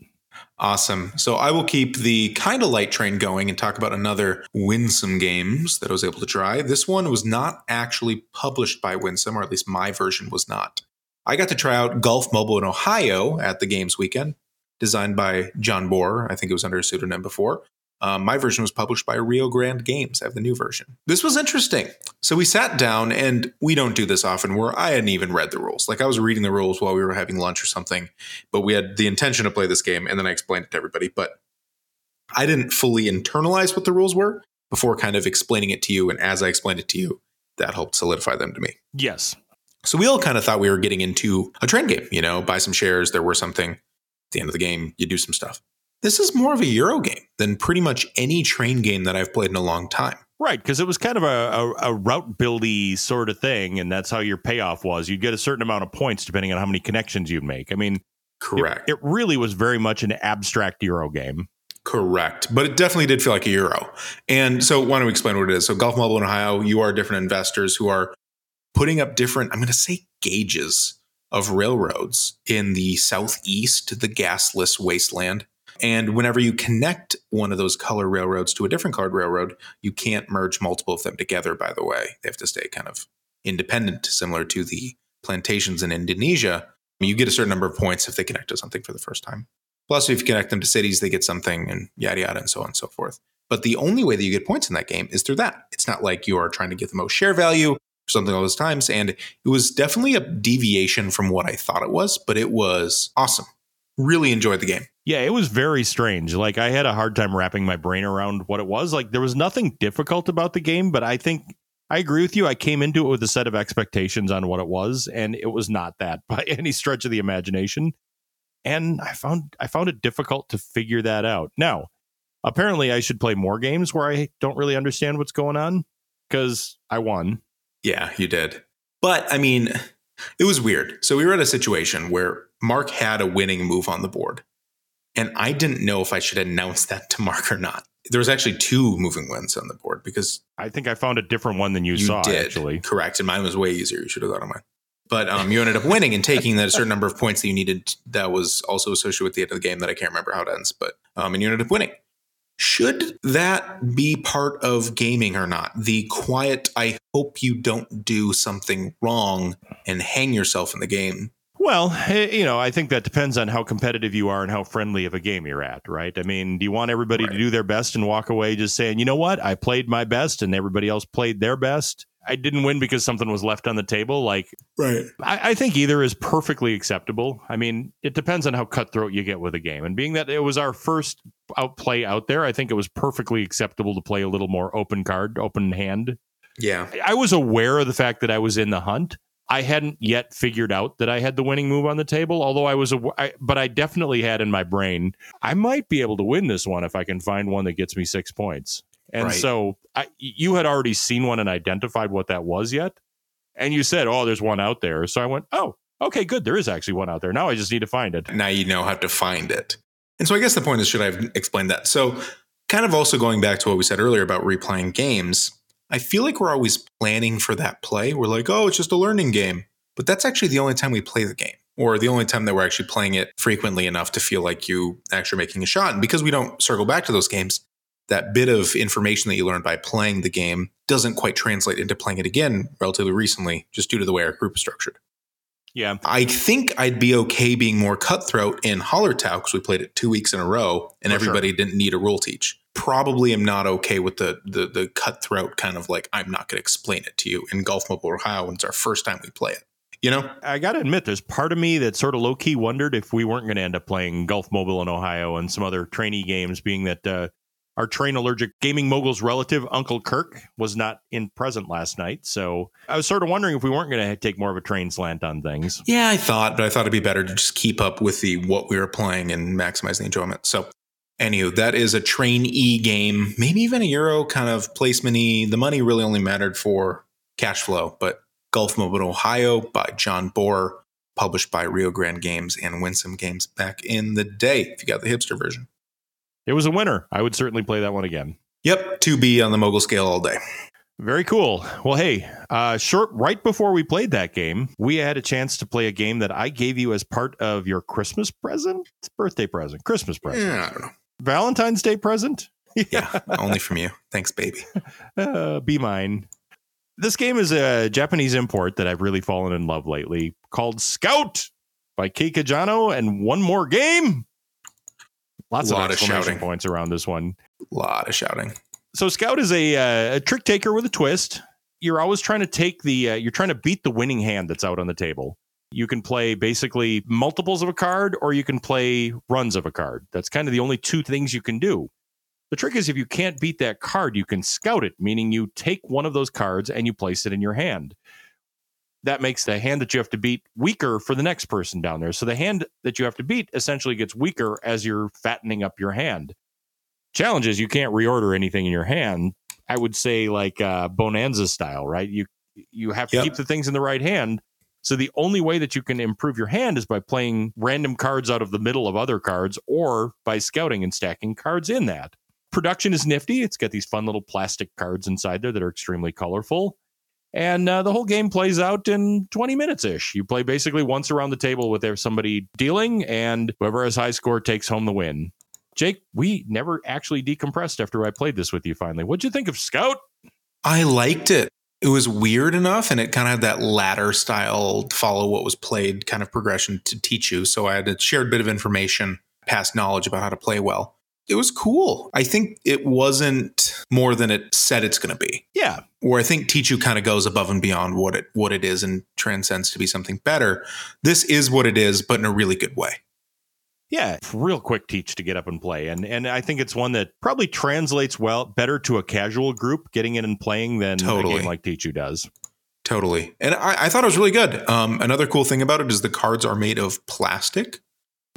Awesome. So I will keep the kind of light train going and talk about another Winsome games that I was able to try. This one was not actually published by Winsome, or at least my version was not. I got to try out Gulf Mobile in Ohio at the games weekend, designed by John Bohrer. I think it was under a pseudonym before. Um, my version was published by Rio Grande Games. I have the new version. This was interesting. So we sat down, and we don't do this often where I hadn't even read the rules. Like I was reading the rules while we were having lunch or something but we had the intention to play this game and then I explained it to everybody. But I didn't fully internalize what the rules were before kind of explaining it to you. And as I explained it to you, that helped solidify them to me. Yes. So we all kind of thought we were getting into a trend game, you know, buy some shares, there were something. At the end of the game, you do some stuff. This is more of a Euro game than pretty much any train game that I've played in a long time. Right, because it was kind of a, a, a route buildy sort of thing, and that's how your payoff was. You'd get a certain amount of points depending on how many connections you'd make. I mean, Correct. It, really was very much an abstract Euro game. Correct. But it definitely did feel like a euro. And so why don't we explain what it is? So Gulf Mobile in Ohio, you are different investors who are putting up different, I'm going to say gauges of railroads in the southeast, the gasless wasteland. And whenever you connect one of those color railroads to a different colored railroad, you can't merge multiple of them together, by the way. They have to stay kind of independent, similar to the plantations in Indonesia. You get a certain number of points if they connect to something for the first time. Plus, if you connect them to cities, they get something and yada yada and so on and so forth. But the only way that you get points in that game is through that. It's not like you are trying to get the most share value or something all those times. And it was definitely a deviation from what I thought it was, but it was awesome. Really enjoyed the game. Yeah, it was very strange. Like I had a hard time wrapping my brain around what it was. Like there was nothing difficult about the game, but I think I agree with you. I came into it with a set of expectations on what it was, and it was not that (laughs) by any stretch of the imagination. And I found I found it difficult to figure that out. Now, apparently I should play more games where I don't really understand what's going on because I won. Yeah, you did. But I mean, it was weird. So we were at a situation where Mark had a winning move on the board. And I didn't know if I should announce that to Mark or not. There was actually two moving wins on the board because I think I found a different one than you, you, saw did. actually. Correct. And mine was way easier. You should have gone on mine. But um, you ended up winning and taking that a certain number of points that you needed that was also associated with the end of the game that I can't remember how it ends. But um, and you ended up winning. Should that be part of gaming or not? The quiet, I hope you don't do something wrong and hang yourself in the game. Well, eh, you know, I think that depends on how competitive you are and how friendly of a game you're at, right? I mean, do you want everybody Right. to do their best and walk away just saying, you know what, I played my best and everybody else played their best? I didn't win because something was left on the table. Like, Right. I, I think either is perfectly acceptable. I mean, it depends on how cutthroat you get with a game. And being that it was our first outplay out there, I think it was perfectly acceptable to play a little more open card, open hand. Yeah. I was aware of the fact that I was in the hunt. I hadn't yet figured out that I had the winning move on the table, although I was, aw- I, but I definitely had in my brain, I might be able to win this one if I can find one that gets me six points. And Right. so I, you had already seen one and identified what that was yet. And you said, oh, there's one out there. So I went, oh, okay, good. There is actually one out there. Now I just need to find it. now you know how to find it. And so I guess the point is, should I have explained that? So, kind of also going back to what we said earlier about replaying games, I feel like we're always planning for that play. We're like, oh, it's just a learning game. but that's actually the only time we play the game or the only time that we're actually playing it frequently enough to feel like you actually making a shot. And because we don't circle back to those games, that bit of information that you learned by playing the game doesn't quite translate into playing it again relatively recently, just due to the way our group is structured. Yeah. I think I'd be okay being more cutthroat in Hallertau because we played it two weeks in a row and For everybody didn't need a rule teach. Probably am not okay with the the the cutthroat kind of like I'm not going to explain it to you in Gulf Mobile Ohio when it's our first time we play it. You know? I got to admit, there's part of me that sort of low key wondered if we weren't going to end up playing Gulf Mobile in Ohio and some other trainee games, being that uh, our train allergic gaming mogul's relative, Uncle Kirk, was not in present last night. So I was sort of wondering if we weren't going to take more of a train slant on things. Yeah, I thought, but I thought it'd be better to just keep up with the what we were playing and maximize the enjoyment. So, anywho, that is a train E game, maybe even a Euro kind of placement E. The money really only mattered for cash flow, but Gulf Mobile Ohio by John Bohrer, published by Rio Grande Games and Winsome Games back in the day. If you got the hipster version. It was a winner. I would certainly play that one again. Yep, 2B on the mogul scale all day. Very cool. Well, hey, uh, short right before we played that game, we had a chance to play a game that I gave you as part of your Christmas present, it's birthday present, Christmas present, Yeah, I don't know. Valentine's Day present. (laughs) Yeah, only from you. Thanks, baby. (laughs) uh, be mine. This game is a Japanese import that I've really fallen in love lately called Scout by Kei Kajino and one more game. Lots Lot of of shouting. points around this one. A lot of shouting. So Scout is a, uh, a trick taker with a twist. You're always trying to take the uh, you're trying to beat the winning hand that's out on the table. You can play basically multiples of a card or you can play runs of a card. That's kind of the only two things you can do. The trick is if you can't beat that card, you can scout it, meaning you take one of those cards and you place it in your hand. That makes the hand that you have to beat weaker for the next person down there. So the hand that you have to beat essentially gets weaker as you're fattening up your hand. Challenge is you can't reorder anything in your hand. I would say like uh, Bonanza style, right? You you have to Yep. keep the things in the right hand. So the only way that you can improve your hand is by playing random cards out of the middle of other cards or by scouting and stacking cards in that. Production is nifty. It's got these fun little plastic cards inside there that are extremely colorful. And uh, the whole game plays out in 20 minutes ish. You play basically once around the table with somebody dealing, and whoever has high score takes home the win. Jake, we never actually decompressed after I played this with you finally. What'd you think of Scout? I liked it. It was weird enough, and it kind of had that ladder style follow what was played kind of progression to teach you. So I had a shared bit of information, past knowledge about how to play well. It was cool. I think it wasn't more than it said it's going to be. Yeah, Where I think Tichu kind of goes above and beyond what it what it is and transcends to be something better. This is what it is, but in a really good way. Yeah, real quick teach to get up and play, and and I think it's one that probably translates well better to a casual group getting in and playing than a Totally. game like Tichu does. Totally. And I, I thought it was really good. Um, another cool thing about it is the cards are made of plastic,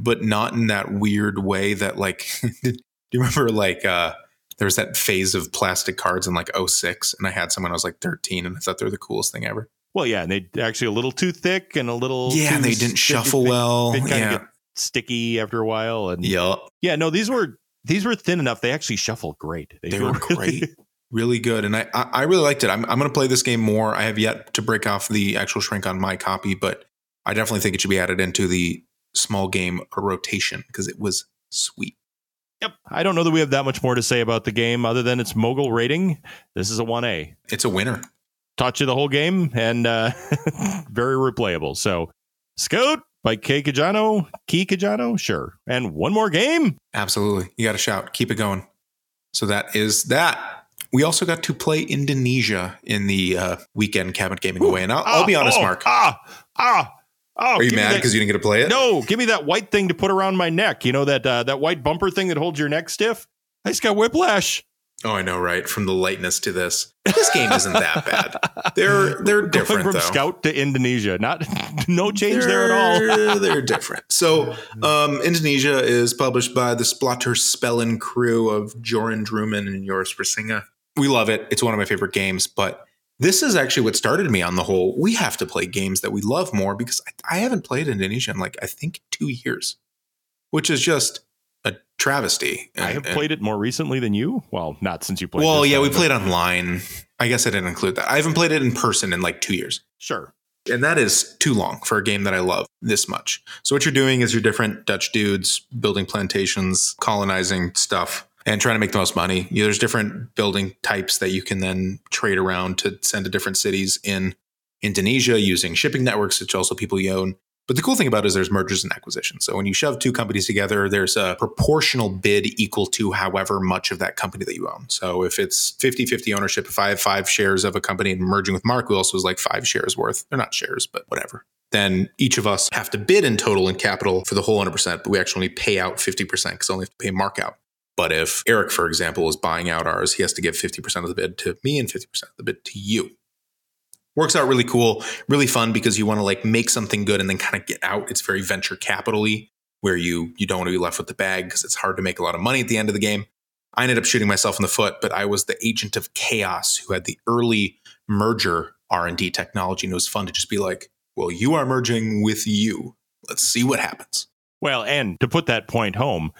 but not in that weird way that like (laughs) do you remember like uh there was that phase of plastic cards in like 06 and I had some when I was like 13 and I thought they were the coolest thing ever. Well, yeah, and they actually a little too thick and a little yeah, and they didn't shuffle well. They yeah. Sticky after a while, and yeah. yeah, no, these were these were thin enough. They actually shuffle great. They feel were really- great. (laughs) Really good. And I, I really liked it. I'm, I'm going to play this game more. I have yet to break off the actual shrink on my copy, but I definitely think it should be added into the small game rotation because it was sweet. Yep. I don't know that we have that much more to say about the game other than its mogul rating. This is a one A. It's a winner. Taught you the whole game and uh, (laughs) very replayable. So, Scout by Kei Kajino, Kei Kajino, sure. And one more game. Absolutely. You got to shout. Keep it going. So that is that. We also got to play Indonesia in the uh, weekend cabinet gaming away. And I'll, I'll be Ah, honest, oh, Mark. Ah, ah, oh. Are you mad because you didn't get to play it? No, give me that white thing to put around my neck. You know that uh, that white bumper thing that holds your neck stiff. I just got whiplash. Oh, I know, right? From the lightness to this. This game isn't that bad. (laughs) They're they're different from though. Scout to Indonesia, not (laughs) no change there at all. They're- they're different. So, (laughs) um, Indonesia is published by the Splotter Spellen crew of Jeroen Doumen and Joris Wiersinga. We love it. It's one of my favorite games, but this is actually what started me on the whole. We have to play games that we love more because I, I haven't played Indonesia in like, I think two years, which is just travesty. I have And- and- played it more recently than you. Well, not since you played. well, yeah, time, we played online. I guess I didn't include that. I haven't played it in person in like two years. Sure. And that is too long for a game that I love this much. So, what you're doing is you're different Dutch dudes building plantations, colonizing stuff, and trying to make the most money. You know, there's different building types that you can then trade around to send to different cities in Indonesia using shipping networks, which also people you own. But the cool thing about it is there's mergers and acquisitions. So when you shove two companies together, there's a proportional bid equal to however much of that company that you own. So if it's 50 50 ownership, if I have five shares of a company and merging with Mark, who also is like five shares worth, they're not shares, but whatever. Then each of us have to bid in total in capital for the whole 100%, but we actually only pay out 50% because I only have to pay Mark out. But if Eric, for example, is buying out ours, he has to give 50% of the bid to me and 50% of the bid to you works out really cool really fun because you want to like make something good and then kind of get out. It's very venture capitally where you you don't want to be left with the bag because it's hard to make a lot of money at the end of the game. I ended up shooting myself in the foot but i was the agent of chaos who had the early merger r&d technology and it was fun to just be like well you are merging with you. Let's see what happens. Well and to put that point home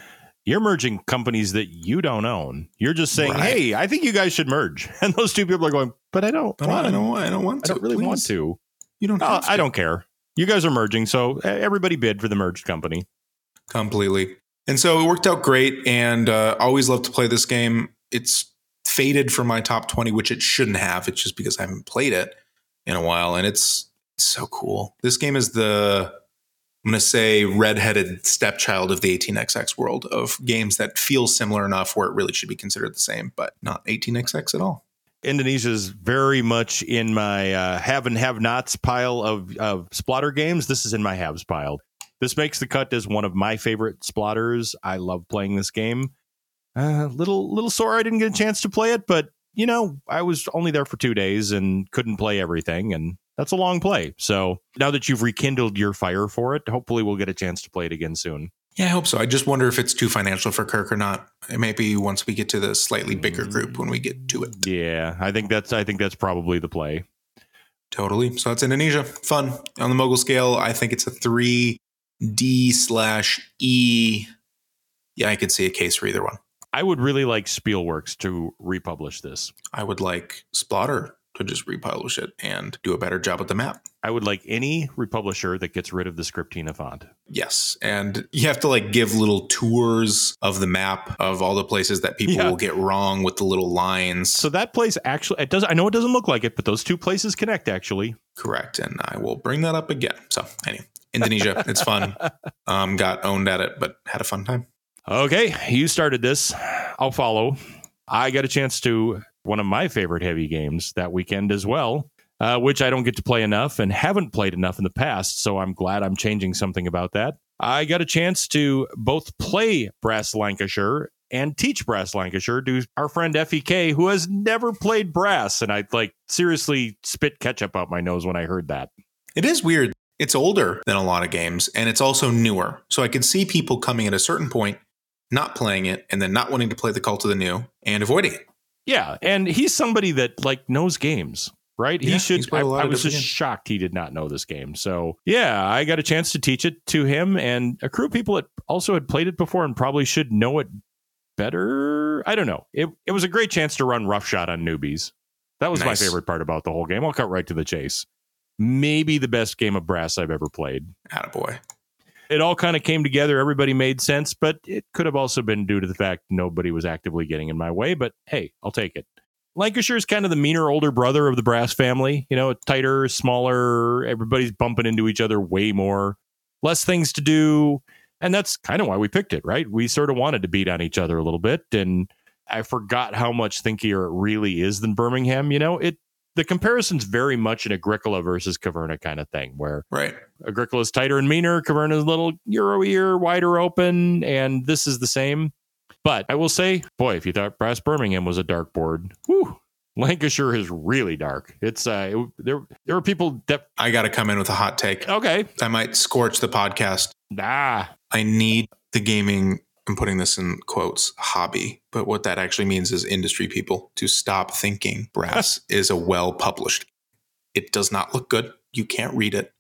you're merging companies that you don't own. You're just saying, right. "Hey, I think you guys should merge," (laughs) and those two people are going, "But I don't. I don't, want, I don't, I don't want. To, I don't really please. want to. You don't. Uh, I don't care. You guys are merging, so everybody bid for the merged company. Completely. And so it worked out great, and uh, always love to play this game. It's faded from my top twenty, which it shouldn't have. It's just because I haven't played it in a while, and it's so cool. This game is the I'm going to say redheaded stepchild of the 18xx world of games that feel similar enough where it really should be considered the same, but not 18xx at all. Indonesia is very much in my uh, have and have nots pile of, of Splotter games. This is in my haves pile. This makes the cut as one of my favorite Splotters. I love playing this game. Uh, little little sore I didn't get a chance to play it, but you know I was only there for two days and couldn't play everything, and that's a long play. So now that you've rekindled your fire for it, hopefully we'll get a chance to play it again soon. Yeah, I hope so. I just wonder if it's too financial for Kirk or not. Maybe once we get to the slightly bigger group mm. when we get to it. Yeah, I think that's I think that's probably the play. Totally. So that's Indonesia. Fun. On the mogul scale, I think it's a three D slash E. Yeah, I could see a case for either one. I would really like Spielworxx to republish this. I would like Splotter to just republish it and do a better job with the map. I would like any republisher that gets rid of the Scriptina font. Yes. And you have to like give little tours of the map of all the places that people yeah. will get wrong with the little lines. So that place actually it does I know it doesn't look like it, but those two places connect actually. Correct. And I will bring that up again. So anyway, Indonesia, it's fun. (laughs) Um, got owned at it, but had a fun time. Okay. You started this. I'll follow. I got a chance to one of my favorite heavy games that weekend as well, uh, which I don't get to play enough and haven't played enough in the past. So I'm glad I'm changing something about that. I got a chance to both play Brass Lancashire and teach Brass Lancashire to our friend FEK, who has never played Brass. And I like seriously spit ketchup out my nose when I heard that. It is weird. It's older than a lot of games and it's also newer. So I can see people coming at a certain point, not playing it, and then not wanting to play the Cult of the New and avoiding it. Yeah, and he's somebody that like knows games, right? Yeah, he should. I, I was just games. shocked he did not know this game. So yeah, I got a chance to teach it to him and a crew of people that also had played it before and probably should know it better. I don't know. It it was a great chance to run roughshod on newbies. That was nice. my favorite part about the whole game. I'll cut right to the chase. Maybe the best game of brass I've ever played. Attaboy it all kind of came together. Everybody made sense, but it could have also been due to the fact nobody was actively getting in my way. But hey, I'll take it. Lancashire is kind of the meaner older brother of the Brass family. You know, tighter, smaller. Everybody's bumping into each other way more, less things to do. And that's kind of why we picked it, right? We sort of wanted to beat on each other a little bit. And I forgot how much thinkier it really is than Birmingham. You know, it the comparison's very much an Agricola versus Caverna kind of thing, where right Agricola's tighter and meaner, Caverna's a little Euro wider open, and this is the same. But I will say, boy, if you thought Brass Birmingham was a dark board, whew, Lancashire is really dark. It's uh, it, there. There are people that I got to come in with a hot take. Okay, I might scorch the podcast. Nah, I need the gaming I'm putting this in quotes, hobby, but what that actually means is industry people to stop thinking brass (laughs) is a well published. It does not look good. You can't read it.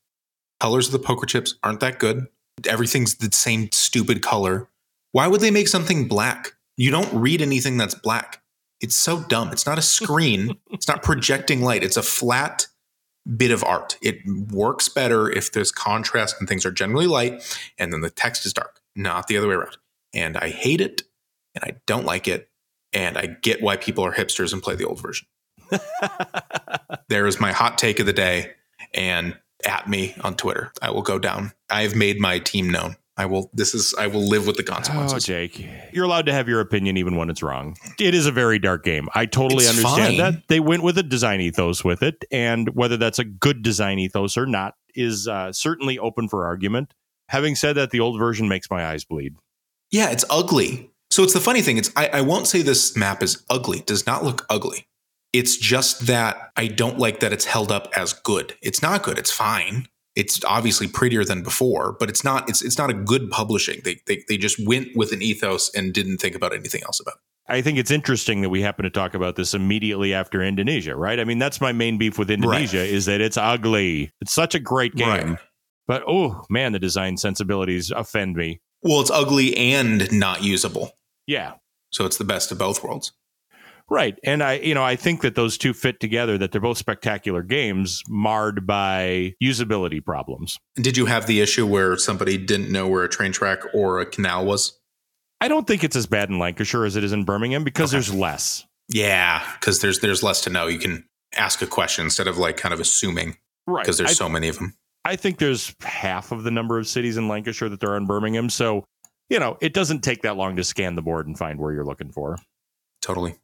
Colors of the poker chips aren't that good. Everything's the same stupid color. Why would they make something black? You don't read anything that's black. It's so dumb. It's not a screen. (laughs) it's not projecting light. It's a flat bit of art. It works better if there's contrast and things are generally light and then the text is dark, not the other way around. And I hate it and I don't like it. And I get why people are hipsters and play the old version. (laughs) there is my hot take of the day. And at me on Twitter, I will go down. I've made my team known. I will. This is. I will live with the consequences. Oh, Jake, you're allowed to have your opinion even when it's wrong. It is a very dark game. I totally it's understand fine. that they went with a design ethos with it, and whether that's a good design ethos or not is uh, certainly open for argument. Having said that, the old version makes my eyes bleed. Yeah, it's ugly. So it's the funny thing. It's I, I won't say this map is ugly. It does not look ugly. It's just that I don't like that it's held up as good. It's not good. It's fine it's obviously prettier than before, but it's not it's it's not a good publishing. They they they just went with an ethos and didn't think about anything else about it. I think it's interesting that we happen to talk about this immediately after Indonesia, right? I mean, that's my main beef with Indonesia right. is that it's ugly. It's such a great game. Right. But oh man, the design sensibilities offend me. Well, it's ugly and not usable. Yeah. So it's the best of both worlds. Right. And I, you know, I think that those two fit together, that they're both spectacular games marred by usability problems. Did you have the issue where somebody didn't know where a train track or a canal was? I don't think it's as bad in Lancashire as it is in Birmingham because okay. there's less. Yeah, because there's there's less to know. You can ask a question instead of like kind of assuming. Right. Because there's I, so many of them. I think there's half of the number of cities in Lancashire that there are in Birmingham. So, you know, it doesn't take that long to scan the board and find where you're looking for. Totally.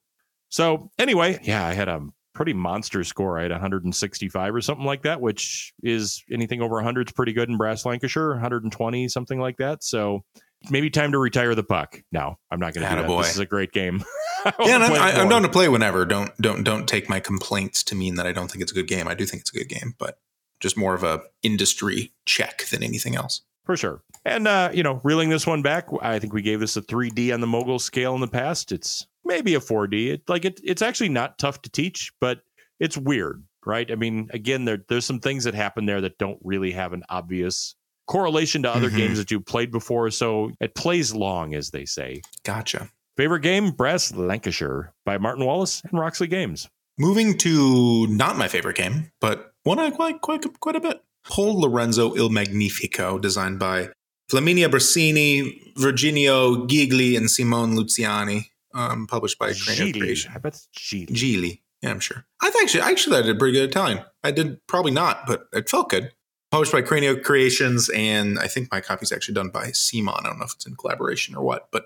So anyway, yeah, I had a pretty monster score. I had 165 or something like that, which is anything over 100 is pretty good in Brass Lancashire, 120 something like that. So maybe time to retire the puck. No, I'm not going to do that. Boy. This is a great game. (laughs) yeah, I, am down to play whenever. Don't don't don't take my complaints to mean that I don't think it's a good game. I do think it's a good game, but just more of a industry check than anything else. For sure. And uh, you know, reeling this one back, I think we gave this a 3D on the mogul scale in the past. It's maybe a 4D. It, like it, it's actually not tough to teach, but it's weird, right? I mean, again, there, there's some things that happen there that don't really have an obvious correlation to other mm-hmm. games that you played before. So it plays long, as they say. Gotcha. Favorite game, Brass Lancashire by Martin Wallace and Roxley Games. Moving to not my favorite game, but one I quite quite quite a bit. Paul Lorenzo Il Magnifico, designed by Flaminia Brasini, Virginio Gigli, and Simone Luciani um, published by Cranio Creation. I bet it's Gigli. Gigli. Yeah, I'm sure. I think actually, actually, I did pretty good Italian. I did probably not, but it felt good. Published by Cranio Creations, and I think my copy's actually done by Simon. I don't know if it's in collaboration or what, but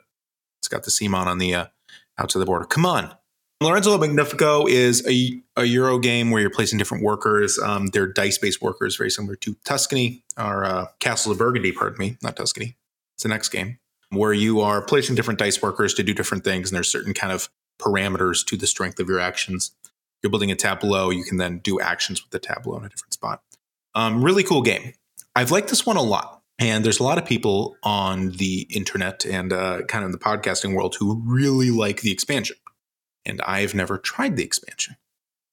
it's got the Simon on the uh, out to the border. Come on. Lorenzo Magnifico is a, a Euro game where you're placing different workers. Um, they're dice based workers, very similar to Tuscany or uh, Castle of Burgundy, pardon me, not Tuscany. It's the next game where you are placing different dice workers to do different things, and there's certain kind of parameters to the strength of your actions. You're building a tableau, you can then do actions with the tableau in a different spot. Um, really cool game. I've liked this one a lot. And there's a lot of people on the internet and uh, kind of in the podcasting world who really like the expansion. And I've never tried the expansion.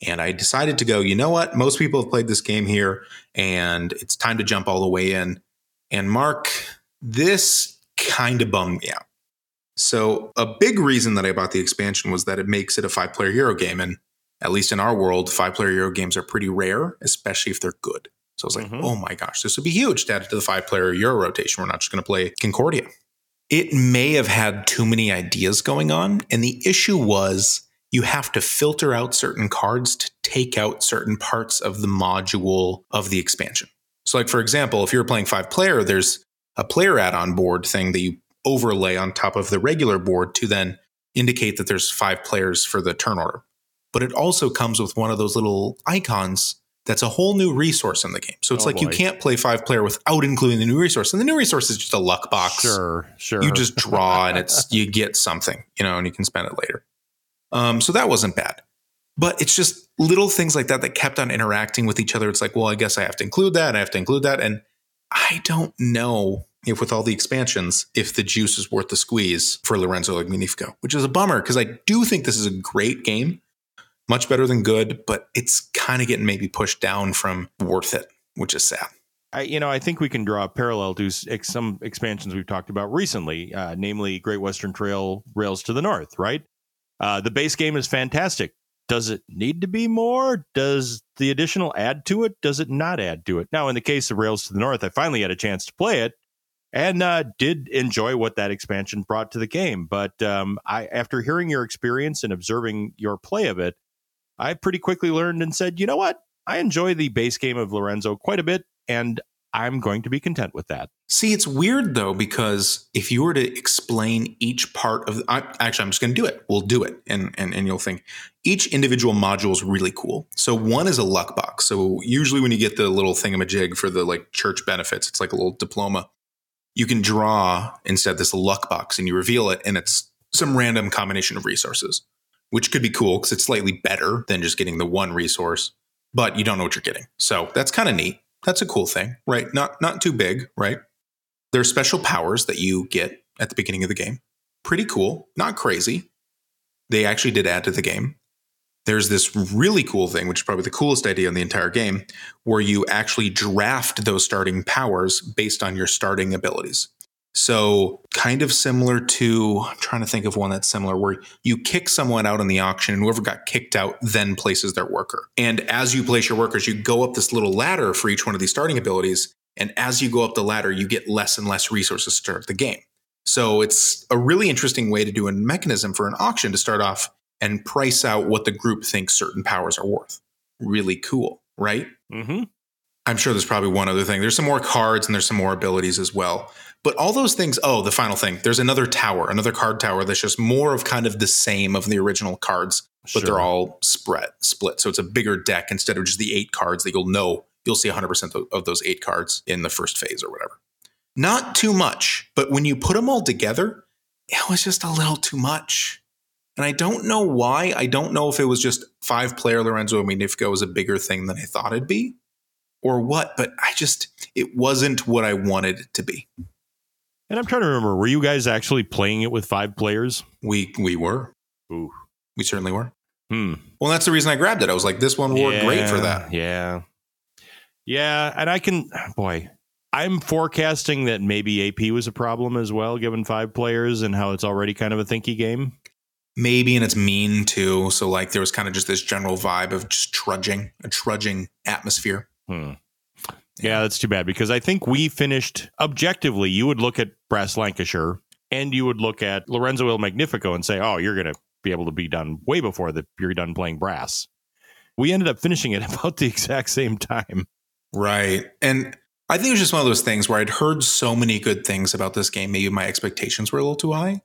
And I decided to go, you know what? Most people have played this game here, and it's time to jump all the way in. And Mark, this kind of bummed me out. So, a big reason that I bought the expansion was that it makes it a five player Euro game. And at least in our world, five player Euro games are pretty rare, especially if they're good. So I was like, mm-hmm. oh my gosh, this would be huge to add it to the five player Euro rotation. We're not just going to play Concordia. It may have had too many ideas going on. And the issue was you have to filter out certain cards to take out certain parts of the module of the expansion. So, like, for example, if you're playing five player, there's a player add on board thing that you overlay on top of the regular board to then indicate that there's five players for the turn order. But it also comes with one of those little icons that's a whole new resource in the game. So it's oh like boy. you can't play five player without including the new resource. And the new resource is just a luck box. Sure, sure. You just draw and (laughs) it's you get something, you know, and you can spend it later. Um, so that wasn't bad. But it's just little things like that that kept on interacting with each other. It's like, well, I guess I have to include that. I have to include that. And I don't know if with all the expansions, if the juice is worth the squeeze for Lorenzo Magnifico, which is a bummer because I do think this is a great game, much better than good, but it's kind of getting maybe pushed down from worth it, which is sad. I, you know, I think we can draw a parallel to some expansions we've talked about recently, uh, namely Great Western Trail Rails to the North, right? Uh, the base game is fantastic. does it need to be more? Does the additional add to it? Does it not add to it? Now, in the case of Rails to the North, I finally had a chance to play it and uh, did enjoy what that expansion brought to the game. But um, I, after hearing your experience and observing your play of it, I pretty quickly learned and said, you know what? I enjoy the base game of Lorenzo quite a bit, and I'm going to be content with that. See, it's weird though because if you were to explain each part of, I, actually, I'm just going to do it. We'll do it, and and and you'll think each individual module is really cool. So one is a luck box. So usually when you get the little thingamajig for the like church benefits, it's like a little diploma. You can draw instead this luck box, and you reveal it, and it's some random combination of resources, which could be cool because it's slightly better than just getting the one resource, but you don't know what you're getting. So that's kind of neat. That's a cool thing, right? Not not too big, right? There are special powers that you get at the beginning of the game. Pretty cool, not crazy. They actually did add to the game. There's this really cool thing, which is probably the coolest idea in the entire game, where you actually draft those starting powers based on your starting abilities. So, kind of similar to, I'm trying to think of one that's similar, where you kick someone out in the auction, and whoever got kicked out then places their worker. And as you place your workers, you go up this little ladder for each one of these starting abilities. And as you go up the ladder, you get less and less resources to start the game. So, it's a really interesting way to do a mechanism for an auction to start off and price out what the group thinks certain powers are worth. Really cool, right? Mm-hmm. I'm sure there's probably one other thing. There's some more cards and there's some more abilities as well. But all those things, oh, the final thing, there's another tower, another card tower that's just more of kind of the same of the original cards, but Sure. they're all spread, split. So it's a bigger deck instead of just the eight cards that you'll know, you'll see 100% of- those eight cards in the first phase or whatever. Not too much, but when you put them all together, it was just a little too much. And I don't know why. I don't know if it was just five player Lorenzo Magnifico was a bigger thing than I thought it'd be or what, but I just, it wasn't what I wanted it to be. And I'm trying to remember, were you guys actually playing it with five players? We, we were. Ooh. We certainly were. Hmm. Well, that's the reason I grabbed it. I was like, this one worked great for that. Yeah. Yeah. And I can, boy, I'm forecasting that maybe AP was a problem as well, given five players and how it's already kind of a thinky game. Maybe, and it's mean too. So, like, there was kind of just this general vibe of just trudging, a trudging atmosphere. Hmm. Yeah, that's too bad because I think we finished objectively. You would look at Brass Lancashire and you would look at Lorenzo Il Magnifico and say, oh, you're going to be able to be done way before that you're done playing Brass. We ended up finishing it (laughs) about the exact same time. Right. And I think it was just one of those things where I'd heard so many good things about this game. Maybe my expectations were a little too high.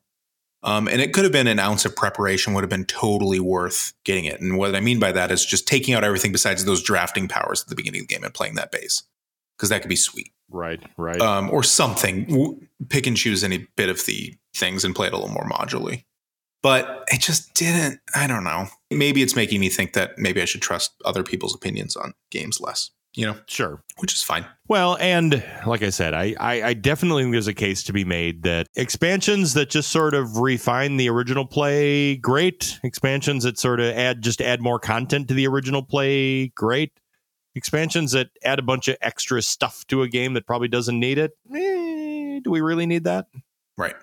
Um, and it could have been an ounce of preparation would have been totally worth getting it. And what I mean by that is just taking out everything besides those drafting powers at the beginning of the game and playing that base. Because that could be sweet. Right, right. Um, or something. Pick and choose any bit of the things and play it a little more modularly. But it just didn't. I don't know. Maybe it's making me think that maybe I should trust other people's opinions on games less, you know, sure. which is fine. Well, and like I said, I, I, I definitely think there's a case to be made that expansions that just sort of refine the original play, great. Expansions that sort of add just add more content to the original play, great. Expansions that add a bunch of extra stuff to a game that probably doesn't need it. Eh, do we really need that? Right.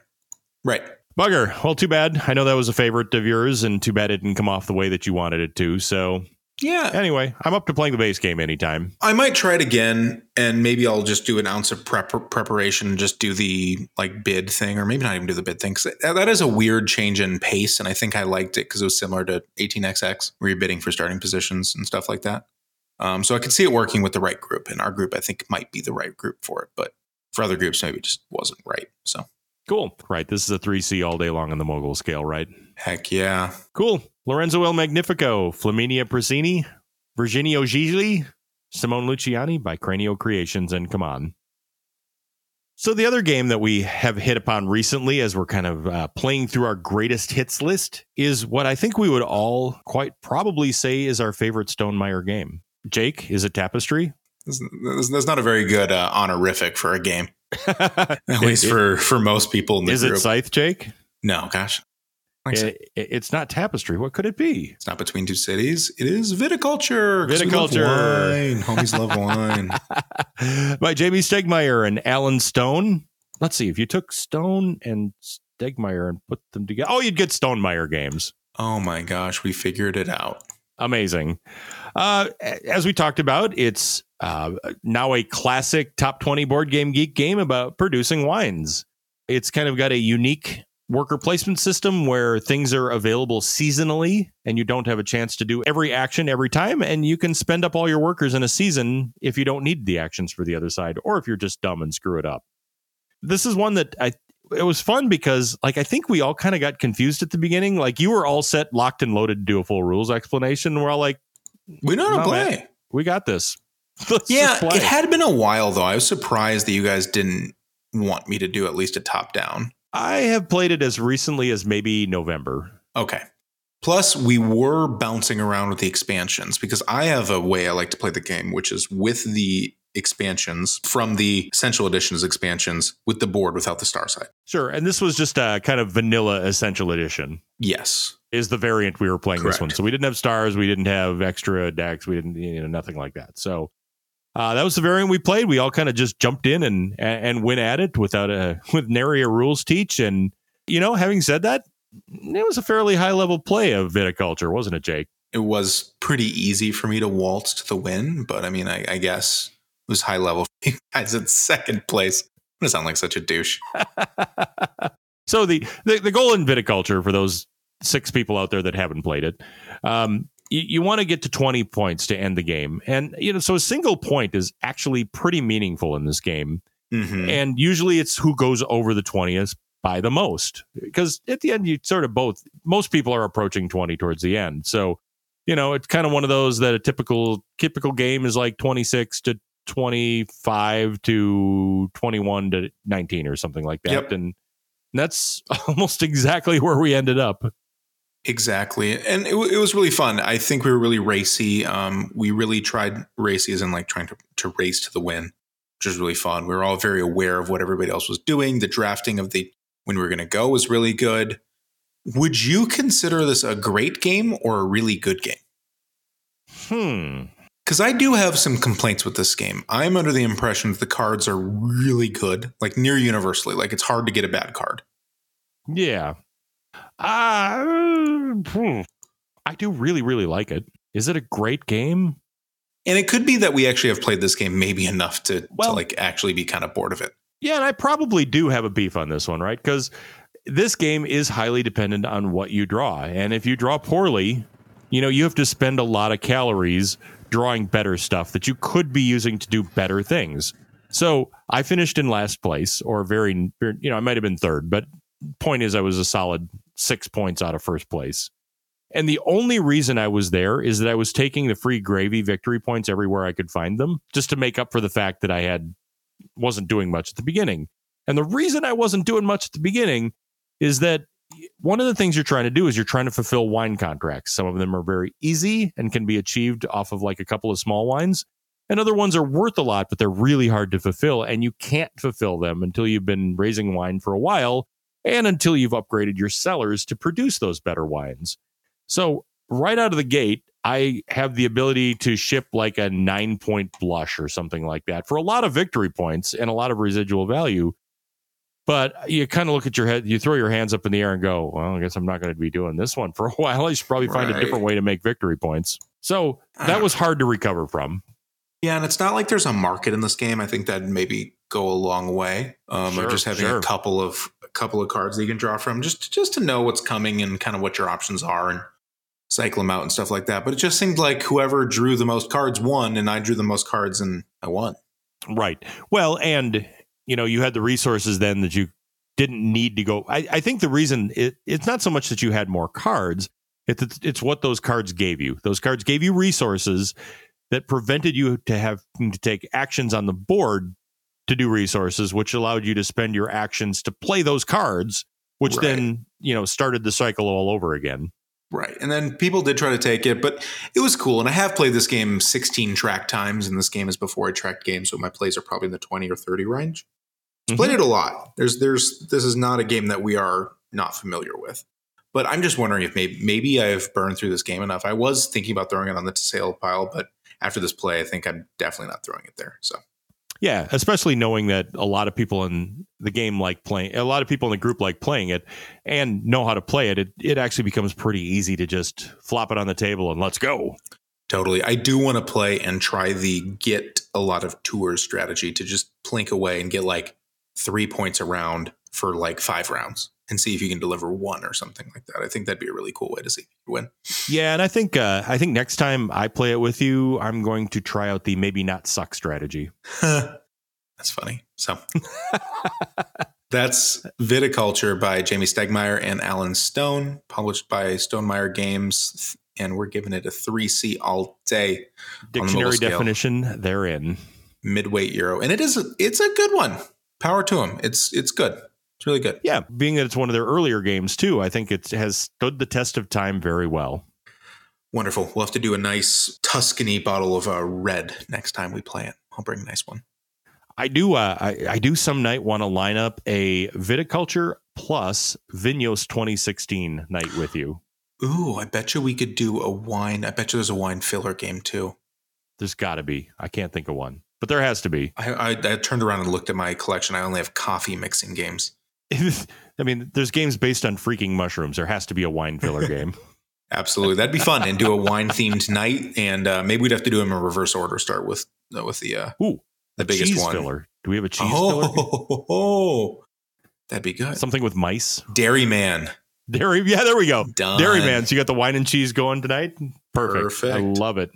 Right. Bugger. Well, too bad. I know that was a favorite of yours, and too bad it didn't come off the way that you wanted it to. So, Yeah. anyway, I'm up to playing the base game anytime. I might try it again and maybe I'll just do an ounce of prep preparation and just do the like bid thing or maybe not even do the bid thing. 'Cause that that is a weird change in pace. And I think I liked it because it was similar to 18XX where you're bidding for starting positions and stuff like that. Um, so I could see it working with the right group. And our group, I think, might be the right group for it. But for other groups, maybe it just wasn't right. So Cool. Right. This is a 3C all day long on the mogul scale, right? heck yeah. Cool. Lorenzo El Magnifico, Flaminia Brasini, Virginio Gigli, Simone Luciani by Cranio Creations, and come on. So, the other game that we have hit upon recently as we're kind of uh, playing through our greatest hits list is what I think we would all quite probably say is our favorite Stonemaier game. Jake, is it Tapestry? That's not a very good uh, honorific for a game, (laughs) at least for, for most people in the Is it. Scythe, Jake? no, gosh. Like It- it- it's not Tapestry. What could it be? It's not between two cities. It is viticulture. we love Viticulture. wine. Homies love (laughs) wine. (laughs) by Jamey Stegmaier and Alan Stone. Let's see if you took Stone and Stegmaier and put them together. Oh, you'd get Stonemaier games. Oh my gosh, we figured it out. Amazing. Uh, as we talked about, it's uh, now a classic top 20 board game geek game about producing wines. It's kind of got a unique worker placement system where things are available seasonally and you don't have a chance to do every action every time and you can spend up all your workers in a season if you don't need the actions for the other side or if you're just dumb and screw it up. This is one that I it was fun because like I think we all kind of got confused at the beginning. Like you were all set, locked and loaded to do a full rules explanation. We're all like, we know how to "No, play. man, we got this. (laughs) Let's Yeah, it had been a while though. I was surprised that you guys didn't want me to do at least a top down. I have played it as recently as maybe November. Okay. Plus, we were bouncing around with the expansions because I have a way I like to play the game, which is with the expansions from the Essential Editions expansions with the board without the star side. Sure, and this was just a kind of vanilla essential edition. Yes. Is the variant we were playing this one. So we didn't have stars, we didn't have extra decks, we didn't you know nothing like that. So uh, that was the variant we played. We all kind of just jumped in and and went at it without a (laughs) with nary a rules teach. And you know, having said that, it was a fairly high level play of viticulture, wasn't it, Jake? It was pretty easy for me to waltz to the win, but I mean, I, I guess was high level. (laughs) You guys in second place. I'm gonna sound like such a douche. (laughs) so the, the the goal in viticulture for those six people out there that haven't played it, um, you, you want to get to 20 points to end the game, and you know, so a single point is actually pretty meaningful in this game, Mhm. and usually it's who goes over the 20th by the most, because at the end you sort of both most people are approaching 20 towards the end, so you know it's kind of one of those that a typical typical game is like 26 to 25 to 21 to 19 or something like that Yep. and that's (laughs) almost exactly where we ended up Exactly. And it, it was really fun. I think we were really racy. Um, we really tried racy as in like trying to, to race to the win, which was really fun. We were all very aware of what everybody else was doing. The drafting of the when we were going to go was really good. Would you consider this a great game or a really good game? hmm Because I do have some complaints with this game. I'm under the impression that the cards are really good, like near universally. Like it's hard to get a bad card. yeah uh, hmm. i do really really like it is it a great game And it could be that we actually have played this game maybe enough to, Well- to like actually be kind of bored of it. Yeah, and I probably do have a beef on this one, right? Because this game is highly dependent on what you draw. And if you draw poorly, you know, you have to spend a lot of calories drawing better stuff that you could be using to do better things. So I finished in last place, or very, you know, I might have been third, but point is, I was a solid six points out of first place. And the only reason I was there is that I was taking the free gravy victory points everywhere I could find them, just to make up for the fact that I had wasn't doing much at the beginning. And the reason I wasn't doing much at the beginning is that one of the things you're trying to do is you're trying to fulfill wine contracts. Some of them are very easy and can be achieved off of like a couple of small wines. And other ones are worth a lot, but they're really hard to fulfill. And you can't fulfill them until you've been raising wine for a while and until you've upgraded your cellars to produce those better wines. So, right out of the gate, I have the ability to ship like a nine point blush or something like that for a lot of victory points and a lot of residual value. But you kind of look at your head, you throw your hands up in the air and go, well, I guess I'm not going to be doing this one for a (laughs) while. I should probably find a different way to make victory points. So that was hard to recover from. Yeah, and it's not like there's a market in this game. I think that maybe go a long way. Um, Sure, or just having sure. a couple of a couple of cards that you can draw from, just just to know what's coming and kind of what your options are and cycle them out and stuff like that. But it just seemed like whoever drew the most cards won, and I drew the most cards and I won. Right. Well, and you know, you had the resources then that you didn't need to go. I, I think the reason it, it's not so much that you had more cards, it's it's what those cards gave you. Those cards gave you resources that prevented you to have to take actions on the board to do resources, which allowed you to spend your actions to play those cards, which Right. then you know started the cycle all over again. Right. And then people did try to take it, but it was cool. And I have played this game 16 track times, and this game is before I tracked games, so my plays are probably in the 20 or 30 range. Mhm. Played it a lot. There's there's this is not a game that we are not familiar with. But I'm just wondering if maybe maybe I've burned through this game enough. I was thinking about throwing it on the to sale pile, but after this play, I think I'm definitely not throwing it there. So Yeah, especially knowing that a lot of people in the game like playing, a lot of people in the group like playing it and know how to play it. It, it actually becomes pretty easy to just flop it on the table and let's go. Totally. I do want to play and try the get a lot of tours strategy to just plink away and get like three points around for like five rounds and see if you can deliver one or something like that. I think that'd be a really cool way to see you win. Yeah, and I think uh, I think next time I play it with you, I'm going to try out the maybe not suck strategy. (laughs) That's funny. So (laughs) that's Viticulture by Jamey Stegmaier and Alan Stone, published by Stonemaier Games, and we're giving it a three C all day. Dictionary definition therein. Midweight euro, and it is a, it's a good one. Power to him. It's it's good. It's really good. Yeah, being that it's one of their earlier games too, I think it has stood the test of time very well. Wonderful. We'll have to do a nice Tuscany bottle of uh, red next time we play it. I'll bring a nice one. I do. Uh, I, I do some night want to line up a viticulture plus Vinhos 2016 night with you. Ooh, I bet you we could do a wine. I bet you there's a wine filler game too. There's got to be. I can't think of one, but there has to be. I, I, I turned around and looked at my collection. I only have coffee mixing games. (laughs) I mean, there's games based on freaking mushrooms. There has to be a wine filler (laughs) game. Absolutely, that'd be fun, and do a wine themed night. And uh, maybe we'd have to do them in reverse order. Start with uh, with the uh, ooh the biggest one. filler. Do we have a cheese oh, filler? Oh, (laughs) that'd be good. Something with mice. Dairy Man. Dairy, yeah, there we go. Done. Dairy Man. So you got the wine and cheese going tonight. Perfect. Perfect. I love it.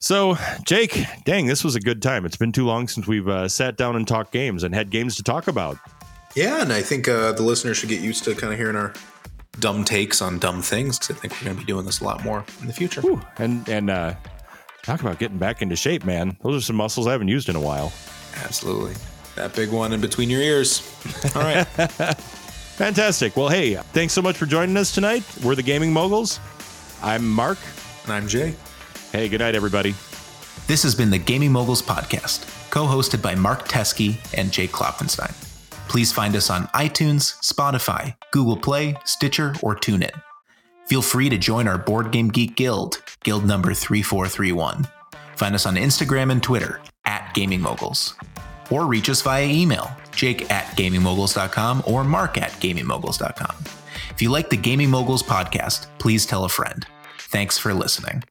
So, Jake, dang, this was a good time. It's been too long since we've uh, sat down and talked games and had games to talk about. Yeah, and I think uh, the listeners should get used to kind of hearing our dumb takes on dumb things because I think we're going to be doing this a lot more in the future. Whew. And and uh, talk about getting back into shape, man. Those are some muscles I haven't used in a while. Absolutely. That big one in between your ears. All right. (laughs) Fantastic. Well, hey, thanks so much for joining us tonight. We're the Gaming Moguls. I'm Mark. and I'm Jay. Hey, good night, everybody. This has been the Gaming Moguls Podcast, co hosted by Mark Teskey and Jake Klopfenstein. Please find us on iTunes, Spotify, Google Play, Stitcher, or TuneIn. Feel free to join our Board Game Geek Guild, guild number 3431. Find us on Instagram and Twitter at Gaming Moguls. Or reach us via email, jake at gamingmoguls.com or mark at gamingmoguls.com. If you like the Gaming Moguls podcast, please tell a friend. Thanks for listening.